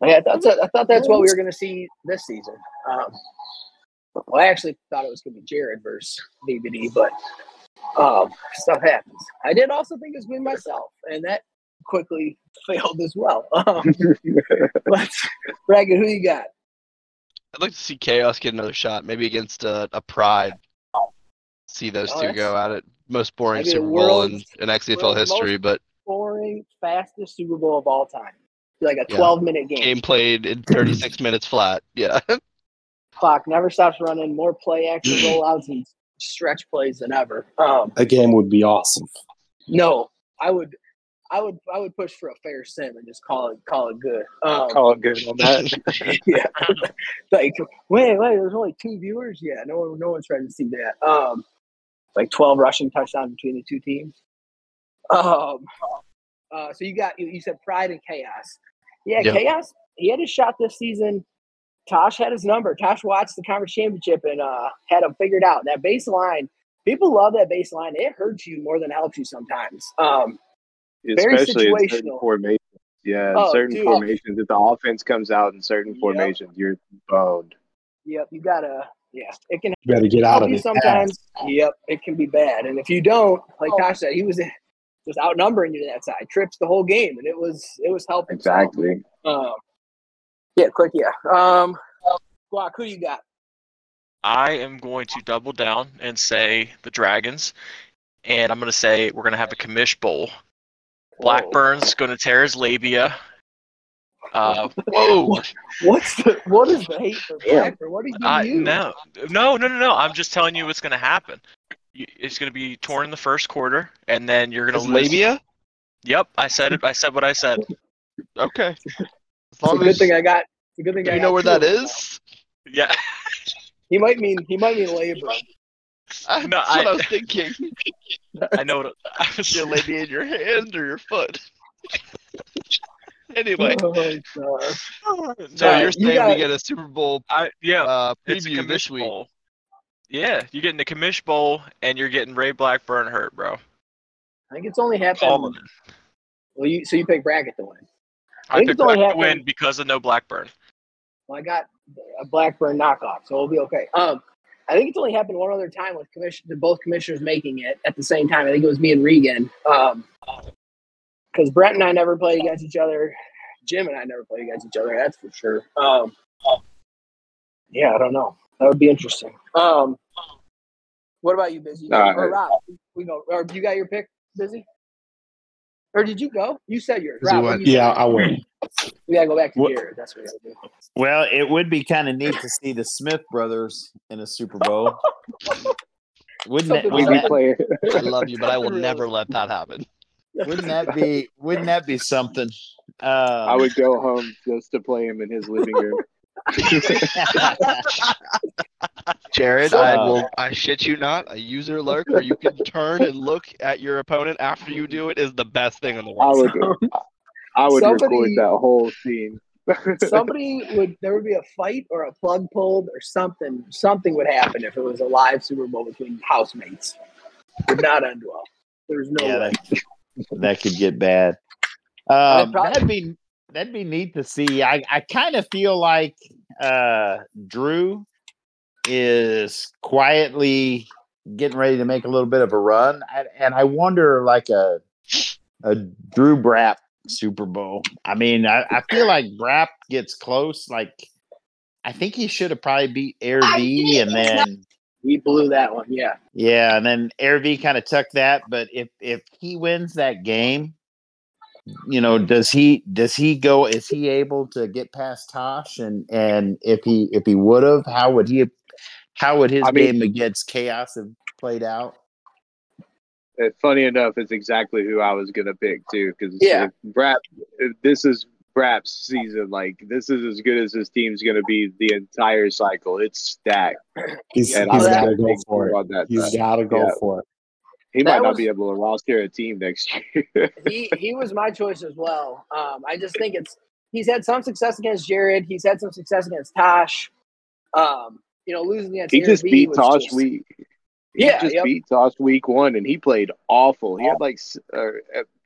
Yeah, that's a, I thought that's what we were going to see this season. Um, well, I actually thought it was going to be Jared versus VBD, but um, stuff happens. I did also think it was me myself, and that quickly [LAUGHS] failed as well. Um, [LAUGHS] but Braggett, who you got? I'd like to see Chaos get another shot, maybe against a, a Pride. See those Oh, two go at it. Most boring Super Bowl in, in XCFL history, most- but Boring, fastest Super Bowl of all time. Like a Yeah. 12 minute game. game played in [CLEARS THROAT] 36 minutes flat. Yeah. [LAUGHS] Clock never stops running. More play action [CLEARS THROAT] rollouts and stretch plays than ever. Um, That game would be awesome. no, I would, I would, I would push for a fair sim and just call it, call it good. Um, Call it good on that. [LAUGHS] [LAUGHS] yeah. like, wait, wait, there's only two viewers? Yeah, no one no one's trying to see that. Um like twelve rushing touchdowns between the two teams. Um uh so you got you, you said pride and chaos. Yeah, Yeah. chaos, he had his shot this season. Tosh had his number. Tosh watched the conference championship and uh had him figured out. That baseline, people love that baseline. It hurts you more than helps you sometimes. Um Very Especially in certain situational. formations. Yeah, in Oh, certain dude. formations. If the offense comes out in certain Yep. formations, you're boned. yep, you gotta yeah, it can You better get out of you it. sometimes. Yep, it can be bad. And if you don't, like Tosh said, he was just outnumbering you to that side, trips the whole game, and it was it was helping. Exactly. Um, yeah, quick, yeah. Um, Guac, who you got? I am going to double down and say the Dragons, and I'm going to say we're going to have a commish bowl. Blackburn's going to tear his labia. Uh, Whoa. [LAUGHS] What's the what is the hate for Damn. Blackburn? What did you I, do? no, no, no, no, no. I'm just telling you what's going to happen. You- It's going to be torn in the first quarter, and then you're going to lose. labia? Yep, I said it. I said what I said. Okay. As It's a good as thing I got. It's a good thing do I you know where that is? that of them. is? Yeah. He might mean he might mean labor. [LAUGHS] That's No, what I- I was thinking. [LAUGHS] I know what I was. Your labia in your hand or your foot. anyway, Oh, God. so Alright, you're you saying got- we get a Super Bowl I, yeah, uh, it's a preview this commish week? bowl. Yeah, you're getting the commish bowl, and you're getting Ray Blackburn hurt, bro. I think it's only happened. of. Well, you so you pick bracket to win. I I think picked it's only to win because of no Blackburn. Well, I got a Blackburn knockoff, so we'll be okay. Um, I think it's only happened one other time with commission, both commissioners making it at the same time. I think it was me and Regan. Um, because Brent and I never played against each other. Jim and I never played against each other. That's for sure. Um, yeah, I don't know. That would be interesting. Um, what about you, Busy? All or. Rob? We go. Or you got your pick, Busy? Or did you go? You said yours. Busy Rob, went. what do you Yeah, think? I went. We gotta go back to What- Jared. That's what we gotta do. Well, it would be kind of neat to see the Smith brothers in a Super Bowl. [LAUGHS] Wouldn't that, Something We'd wouldn't be that. I love you, but I will never let that happen. wouldn't that be wouldn't that be something? Um, I would go home just to play him in his living room. Jared, Uh, I will. I shit you not. A user lurk where you can turn and look at your opponent after you do it is the best thing in the world. I world. would. I would record that whole scene. [LAUGHS] somebody would there would be a fight or a plug pulled or something something would happen if it was a live super bowl between housemates would not end well there's no yeah, way that, that could get bad. Um, probably- that'd be that'd be neat to see. I, I kind of feel like uh, Drew is quietly getting ready to make a little bit of a run, and, and I wonder like a a Drew Brap Super Bowl. I mean, I, I feel like Brap gets close. Like I think he should have probably beat Air V, and then we blew that one yeah yeah, and then Air V kind of took that. But if if he wins that game, you know, does he does he go? Is he able to get past Tosh? And and if he if he would have, how would he? How would his I mean- game against Chaos have played out? Uh, funny enough, it's exactly who I was gonna pick too. Because Yeah. Brad, if this is Braps season. Like this is as good as his team's going to be the entire cycle. It's stacked. He's, And he's I'm got to go for it. on that He's side. got to go Yeah. for it. He might not was- be able to roster a team next year. [LAUGHS] he he was my choice as well. Um, I just think it's he's had some success against Jared. He's had some success against Tosh. Um, you know, losing against he just beat Tosh just- week. He Yeah, just yep. beat Tosh week one, and he played awful. He had like uh,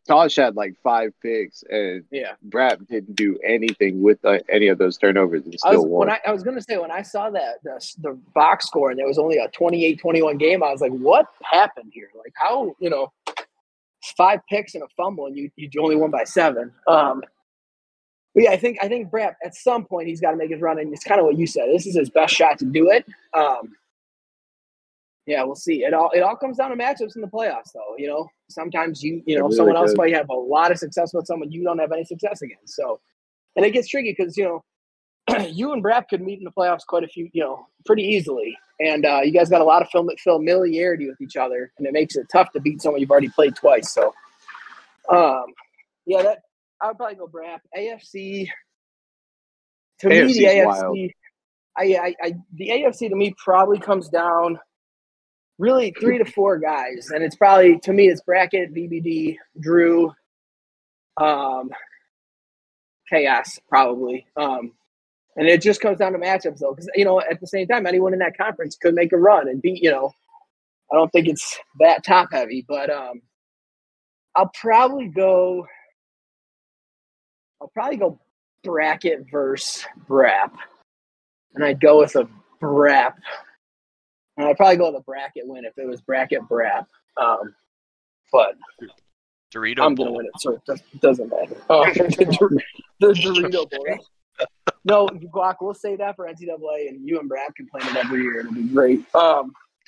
Tosh had like five picks, and Yeah, Brap didn't do anything with uh, any of those turnovers, and I still was won. when I, I was gonna say when I saw that the, the box score and there was only a 28-21 game, I was like, what happened here? Like how you know five picks and a fumble and you you only won by seven. Um, but yeah, I think I think Brap at some point he's got to make his run, and it's kind of what you said. This is his best shot to do it. Um, yeah, we'll see. It all it all comes down to matchups in the playoffs, though. You know, sometimes you you know really someone else might have a lot of success with someone you don't have any success against. So, and it gets tricky because you know [CLEARS THROAT] you and Brap could meet in the playoffs quite a few, you know, pretty easily, and uh, you guys got a lot of fam- familiarity with each other, and it makes it tough to beat someone you've already played twice. So, um, yeah, that I would probably go Brap. AFC. To me, the AFC. I, I, I, the AFC to me probably comes down really three to four guys, and it's probably to me it's bracket, VBD, Drew, um, Chaos probably, um, and it just comes down to matchups though, because you know at the same time anyone in that conference could make a run and beat you know. I don't think it's that top heavy, but um, I'll probably go. I'll probably go bracket versus Brap and I'd go with a Brap. And I'd probably go with a bracket win if it was bracket Brap. Um, but Dorito I'm gonna win it, so it does- it doesn't matter. Oh, [LAUGHS] the, the Dorito Bowl. No, Guac, we'll say that for NCAA, and you and Brad can play it every year. It'll be great. Um, [LAUGHS]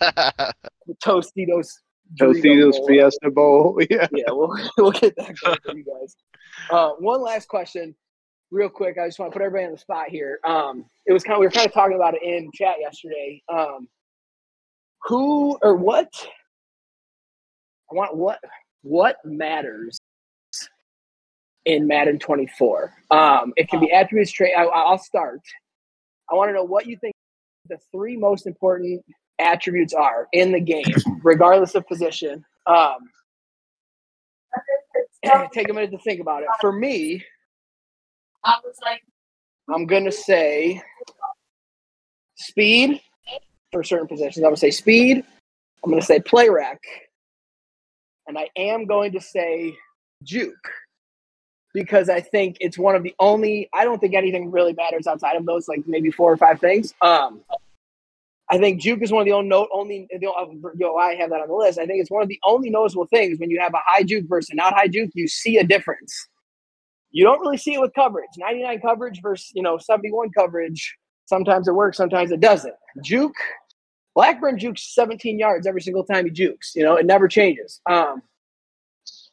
the Tostitos. Dorito Tostitos Bowl. Fiesta Bowl. [LAUGHS] Yeah. yeah, we'll we'll get that going for you guys. Uh, one last question, real quick. I just want to put everybody on the spot here. Um, it was kind of we were kind of talking about it in chat yesterday. Um, who or what? I want what what matters in Madden 24. Um, it can be attributes. I, I'll start. I want to know what you think the three most important attributes are in the game, [LAUGHS] regardless of position. Um, [LAUGHS] take a minute to think about it. For me, I'm gonna say speed for certain positions. I'm gonna say speed. I'm gonna say play rec, and I am going to say juke because I think it's one of the only. I don't think anything really matters outside of those, like maybe four or five things. Um, I think juke is one of the only note only. Know, I have that on the list. I think it's one of the only noticeable things when you have a high juke versus not high juke. You see a difference. You don't really see it with coverage. 99 coverage versus you know 71 coverage. Sometimes it works, sometimes it doesn't. Juke, Blackburn jukes 17 yards every single time he jukes. You know, it never changes. Um,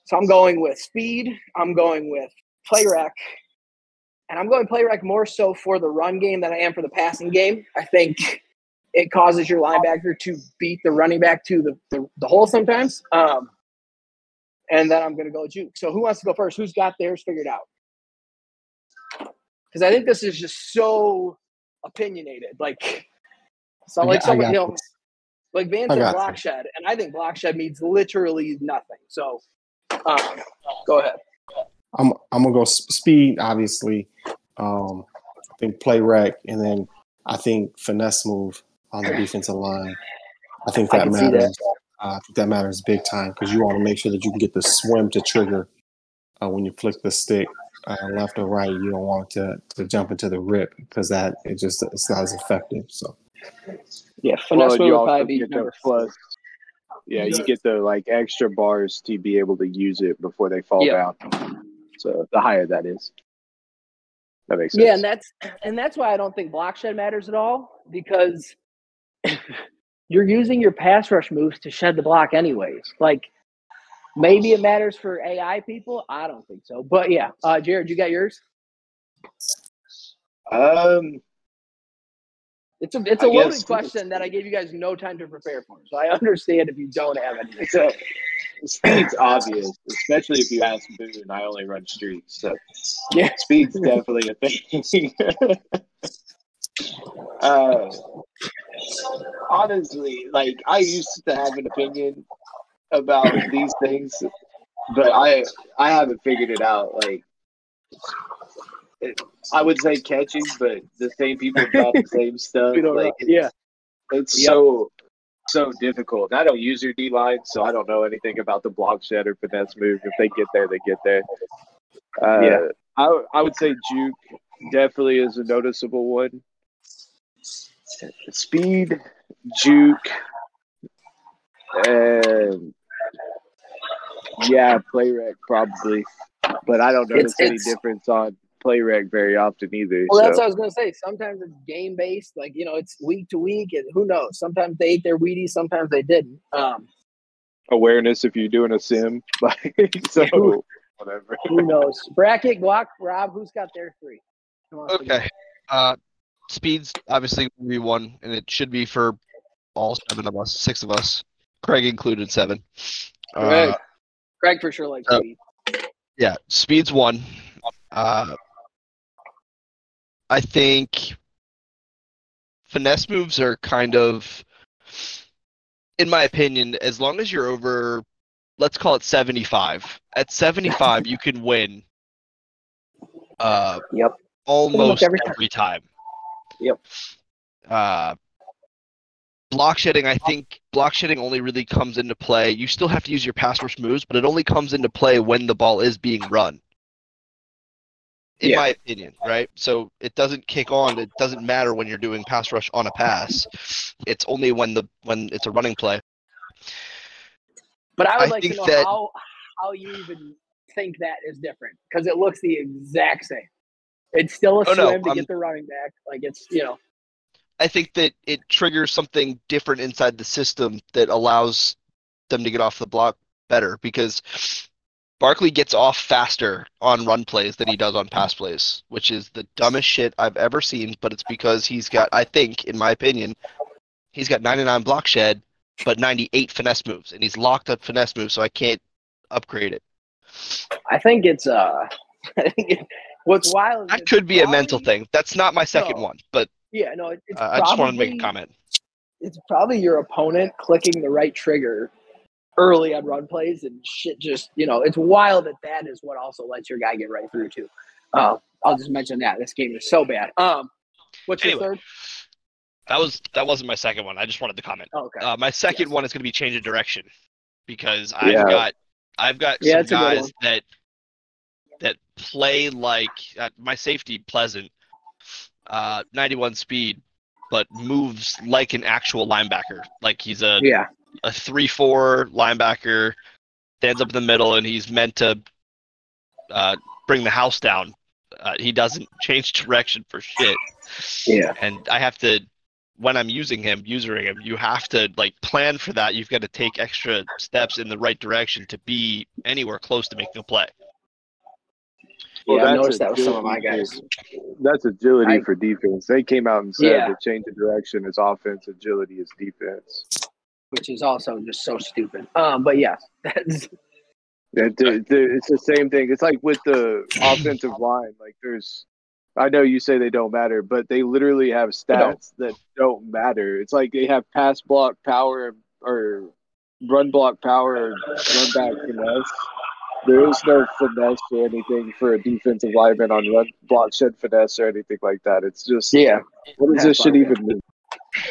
so I'm going with speed. I'm going with play rec. And I'm going play rec more so for the run game than I am for the passing game. I think it causes your linebacker to beat the running back to the, the, the hole sometimes. Um, and then I'm going to go juke. So who wants to go first? Who's got theirs figured out? Because I think this is just so opinionated. Like, so I like I someone, you know, this. like Van I said got and I think block shed means literally nothing. So, um, go ahead. I'm I'm gonna go speed, obviously. Um, I think play rec, and then I think finesse move on the defensive line. I think that can see that. matters. Uh, I think that matters big time because you want to make sure that you can get the swim to trigger uh, when you flick the stick uh, left or right. You don't want to to jump into the rip because that it just it's not as effective. So Yeah, finesse Well, move you would also probably be get the number plus. Yeah, you get the like extra bars to be able to use it before they fall Yeah. down. So the higher that is, that makes sense. Yeah, and that's and that's why I don't think block shed matters at all because [LAUGHS] you're using your pass rush moves to shed the block anyways. Like maybe it matters for AI people. I don't think so. But yeah, uh, Jared, you got yours. um, It's a it's a I loaded guess- question that I gave you guys no time to prepare for. So I understand if you don't have anything. So speed's obvious, especially if you ask Boone. I only run streets, so Yeah. speed's definitely a thing. [LAUGHS] uh, honestly, like I used to have an opinion about these things, but I I haven't figured it out. Like, it, I would say catching, but the same people [LAUGHS] drop the same stuff. Like, it's, Yeah. it's Yep. so so difficult. And I don't use your D line, so I don't know anything about the block shed or finesse move. If they get there, they get there. Uh, Yeah. I I would say juke definitely is a noticeable one. Speed, juke, and yeah, play rec probably, but I don't notice It's- any it's- difference on play rec very often either. Well, that's what I was gonna say. Sometimes it's game based, like you know, it's week to week, and who knows? Sometimes they ate their Wheaties, sometimes they didn't. Um, awareness if you're doing a sim. [LAUGHS] Like so whatever. who knows? Bracket, Guac, Rob, who's got their three? Who wants? Okay. Uh, speeds obviously will be one, and it should be for all seven of us, six of us, Craig included, seven. Craig. Uh, Craig for sure likes uh, speed. yeah, speed's one. Uh, I think finesse moves are kind of, in my opinion, as long as you're over, let's call it 75. At 75, you can win. Uh, Yep. almost every every time. time. Yep. Uh, block shedding, I think block shedding only really comes into play. You still have to use your pass rush moves, but it only comes into play when the ball is being run. In Yeah. my opinion, right? So it doesn't kick on. It doesn't matter when you're doing pass rush on a pass. It's only when the when it's a running play. But I would I like to know that- how how you even think that is different because it looks the exact same. It's still a Oh, no, swim to I'm- get the running back. Like it's you know I think that it triggers something different inside the system that allows them to get off the block better because Barkley gets off faster on run plays than he does on pass plays, which is the dumbest shit I've ever seen, but it's because he's got I think in my opinion, he's got 99 block shed but 98 finesse moves and he's locked up finesse moves so I can't upgrade it. I think it's uh [LAUGHS] I think it, what's wild. That could be a mental thing. That's not my second No. one, but Yeah, no, it, it's uh, I just wanted to make a comment. It's probably your opponent clicking the right trigger early on run plays and shit. Just you know, it's wild that that is what also lets your guy get right through too. Uh, I'll just mention that this game is so bad. Um, what's your third? That was that wasn't my second one. I just wanted to comment. Oh, okay. Uh, my second Yes. one is going to be change of direction because I've Yeah. got I've got Yeah, some it's a good guys that that play like uh, my safety pleasant, uh, 91 speed, but moves like an actual linebacker. Like he's a yeah, a three four linebacker, stands up in the middle, and he's meant to uh, bring the house down. Uh, he doesn't change direction for shit yeah, and I have to when I'm using him, using him, you have to like plan for that. You've got to take extra steps in the right direction to be anywhere close to making a play. Well, yeah. I noticed that with some of my guys. That's agility I- for defense. They came out and said Yeah. the change of direction is offense, agility is defense. which is also just so stupid. Um, but yeah, [LAUGHS] that's It, it- it's the same thing. It's like with the offensive line. Like there's, I know you say they don't matter, but they literally have stats that don't matter. It's like they have pass block power or run block power run back finesse. There is no finesse or anything for a defensive lineman on run block shed finesse or anything like that. It's just yeah. what does this shit even mean?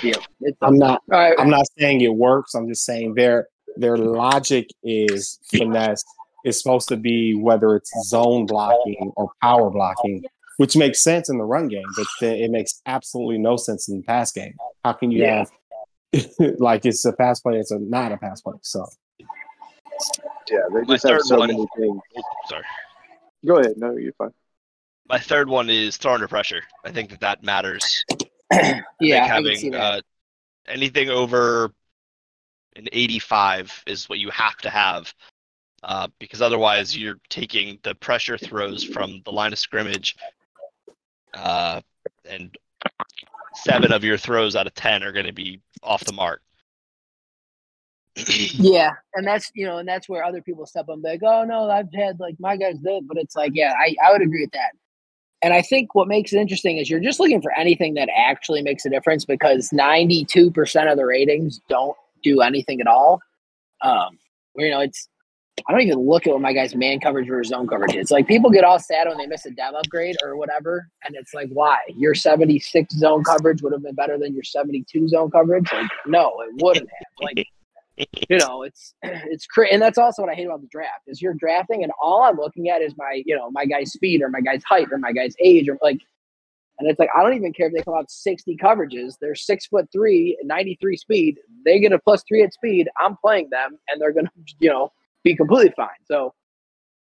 It's, I'm not. all right. I'm not saying it works. I'm just saying their their logic is finesse. It's supposed to be whether it's zone blocking or power blocking, which makes sense in the run game, but then it makes absolutely no sense in the pass game. How can you Yeah. have [LAUGHS] like it's a pass play, it's a not a pass play. So Yeah, they My just have third so one- many things. Sorry. Go ahead. No, you're fine. My third one is throw under pressure. I think that that matters. [CLEARS THROAT] yeah, think I having can see that. uh, anything over an 85 is what you have to have. Uh, because otherwise, you're taking the pressure throws from the line of scrimmage, uh, and seven of your throws out of ten are going to be off the mark. [CLEARS THROAT] Yeah, and that's you know, and that's where other people step up like, "Oh no, I've had like my guys did," but it's like, yeah, I I would agree with that. And I think what makes it interesting is you're just looking for anything that actually makes a difference because 92% of the ratings don't do anything at all. Um, you know, it's I don't even look at what my guys' man coverage or zone coverage is. Like people get all sad when they miss a dev upgrade or whatever, and it's like, why? Your 76 zone coverage would have been better than your 72 zone coverage? Like, no, it wouldn't have. Like, you know, it's [CLEARS THROAT] it's and that's also what I hate about the draft is you're drafting, and all I'm looking at is my, you know, my guy's speed or my guy's height or my guy's age or like, and it's like I don't even care if they come out 60 coverages. They're six foot three, 93 speed. They get a plus three at speed. I'm playing them, and they're gonna, [LAUGHS] you know, be completely fine. So,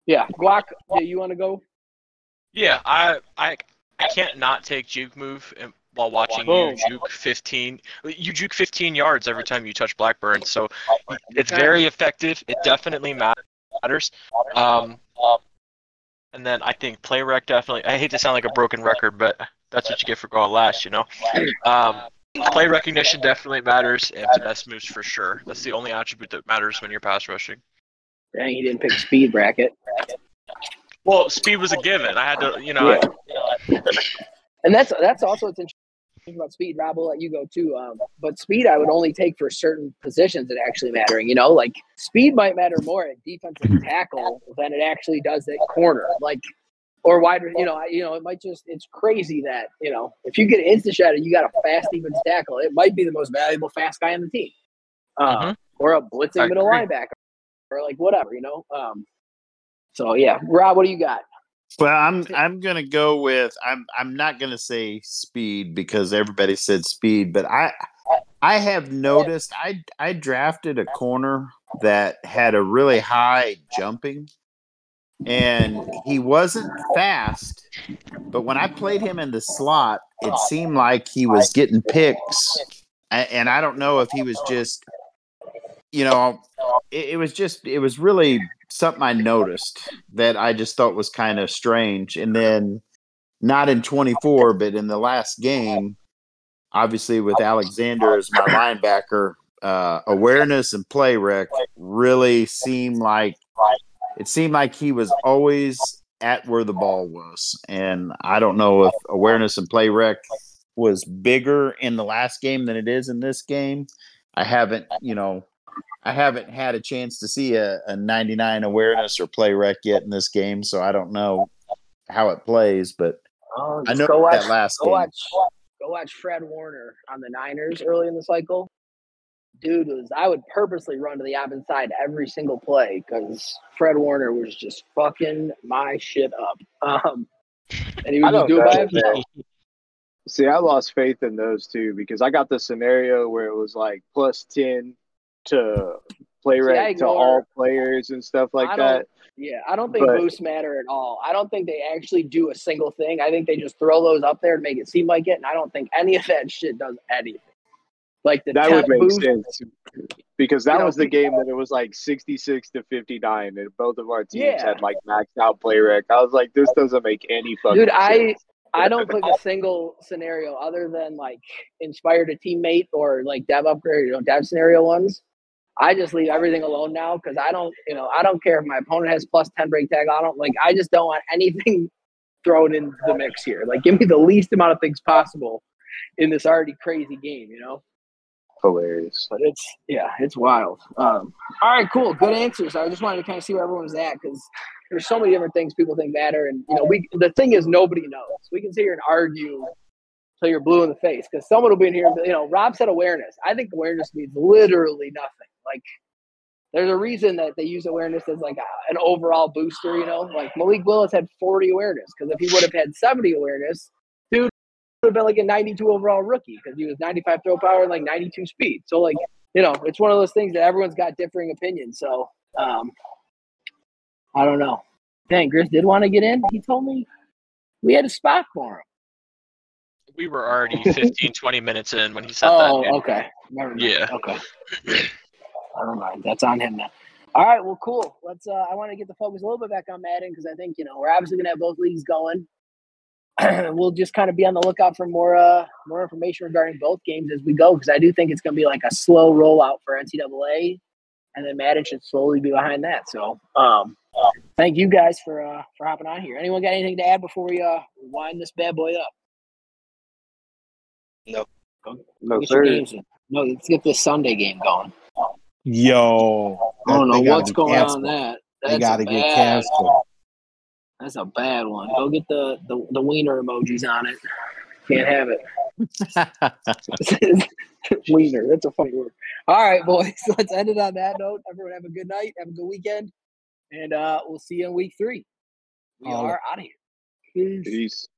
yeah, Guac, yeah, you want to go? Yeah, I I I can't not take juke move and- while watching Boom. you juke 15. You juke 15 yards every time you touch Blackburn, so it's very effective. It definitely matters. Um, and then I think play rec definitely. I hate to sound like a broken record, but that's what you get for going last, you know. Um, play recognition definitely matters, and finesse moves for sure. That's the only attribute that matters when you're pass rushing. Dang, he didn't pick speed bracket. Well, speed was a given. I had to, you know. Yeah. And that's that's also what's interesting about speed. Rob, will let you go too. Um, but speed, I would only take for certain positions that actually mattering. You know, like speed might matter more at defensive tackle than it actually does at corner. Like or wide. You know, I, you know, it might just. It's crazy that you know if you get instant shot and you got a fast defensive tackle, it might be the most valuable fast guy on the team, uh, Mhm. or a blitzing I middle agree. linebacker, or like whatever. You know. Um, so yeah, Rob, what do you got? Well, I'm I'm gonna go with I'm I'm not gonna say speed because everybody said speed, but I I have noticed I I drafted a corner that had a really high jumping and he wasn't fast, but when I played him in the slot, it seemed like he was getting picks. And I don't know if he was just you know, it, it was just it was really something I noticed that I just thought was kind of strange. And then not in 24, but in the last game, obviously with Alexander as my linebacker, uh, awareness and play rec really seemed like it seemed like he was always at where the ball was. And I don't know if awareness and play rec was bigger in the last game than it is in this game. I haven't, you know, I haven't had a chance to see a, a 99 awareness or play rec yet in this game, so I don't know how it plays. But Oh, I know go watch, that last go game. watch, go watch Fred Warner on the Niners early in the cycle. Dude was I would purposely run to the opposite side every single play because Fred Warner was just fucking my shit up. [LAUGHS] Um, and he I would don't it by himself. See, I lost faith in those two because I got the scenario where it was like plus ten to play to all players and stuff like that. Yeah, I don't think But- boosts matter at all. I don't think they actually do a single thing. I think they just throw those up there to make it seem like it, and I don't think any of that shit does anything. Like the That would make boost, sense because that was the game that it was like sixty-six to fifty-nine, and both of our teams Yeah. had like maxed out play rec. I was like, this doesn't make any fucking Dude, I sense. I don't click a single scenario other than like inspired a teammate or like dev upgrade, you know, dev scenario ones. I just leave everything alone now because I don't, you know, I don't care if my opponent has plus ten break tag. I don't like. I just don't want anything [LAUGHS] thrown in the mix here. Like, give me the least amount of things possible in this already crazy game. You know. hilarious. But it's yeah, it's wild. Um, all right, cool, good answers. I just wanted to kind of see where everyone's at because there's so many different things people think matter, and you know, we the thing is nobody knows. We can sit here and argue till you're blue in the face because someone will be in here. You know, Rob said awareness. I think awareness means literally nothing. Like. There's a reason that they use awareness as like a, an overall booster, you know. Like Malik Willis had 40 awareness because if he would have had 70 awareness, dude would have been like a 92 overall rookie because he was 95 throw power and like 92 speed. So like you know, it's one of those things that everyone's got differing opinions. So, um, I don't know. Dang, Gris did want to get in. He told me we had a spot for him. We were already [LAUGHS] 15, 20 minutes in when he said Oh, that. Oh, okay. Never mind. Yeah. Okay. Never mind. That's on him now. All right. Well, cool. Let's. Uh, I want to get the focus a little bit back on Madden because I think you know we're obviously gonna have both leagues going. [CLEARS THROAT] we'll just kind of be on the lookout for more uh more information regarding both games as we go because I do think it's going to be like a slow rollout for NCAA, and then Madden should slowly be behind that. So, um, thank you guys for uh for hopping on here. Anyone got anything to add before we uh wind this bad boy up? No. No, Get your sir. games in. No, let's get this Sunday game going. Yo, I don't they know gotta what's be going canceled. on that. They That's got to a get bad- canceled. That's a bad one. Go get the the, the wiener emojis on it. Can't have it. [LAUGHS] wiener. That's a funny word. All right, boys. [LAUGHS] Let's end it on that note. Everyone have a good night. Have a good weekend. And uh, we'll see you in week three. We Holla. are out of here. Peace. Peace.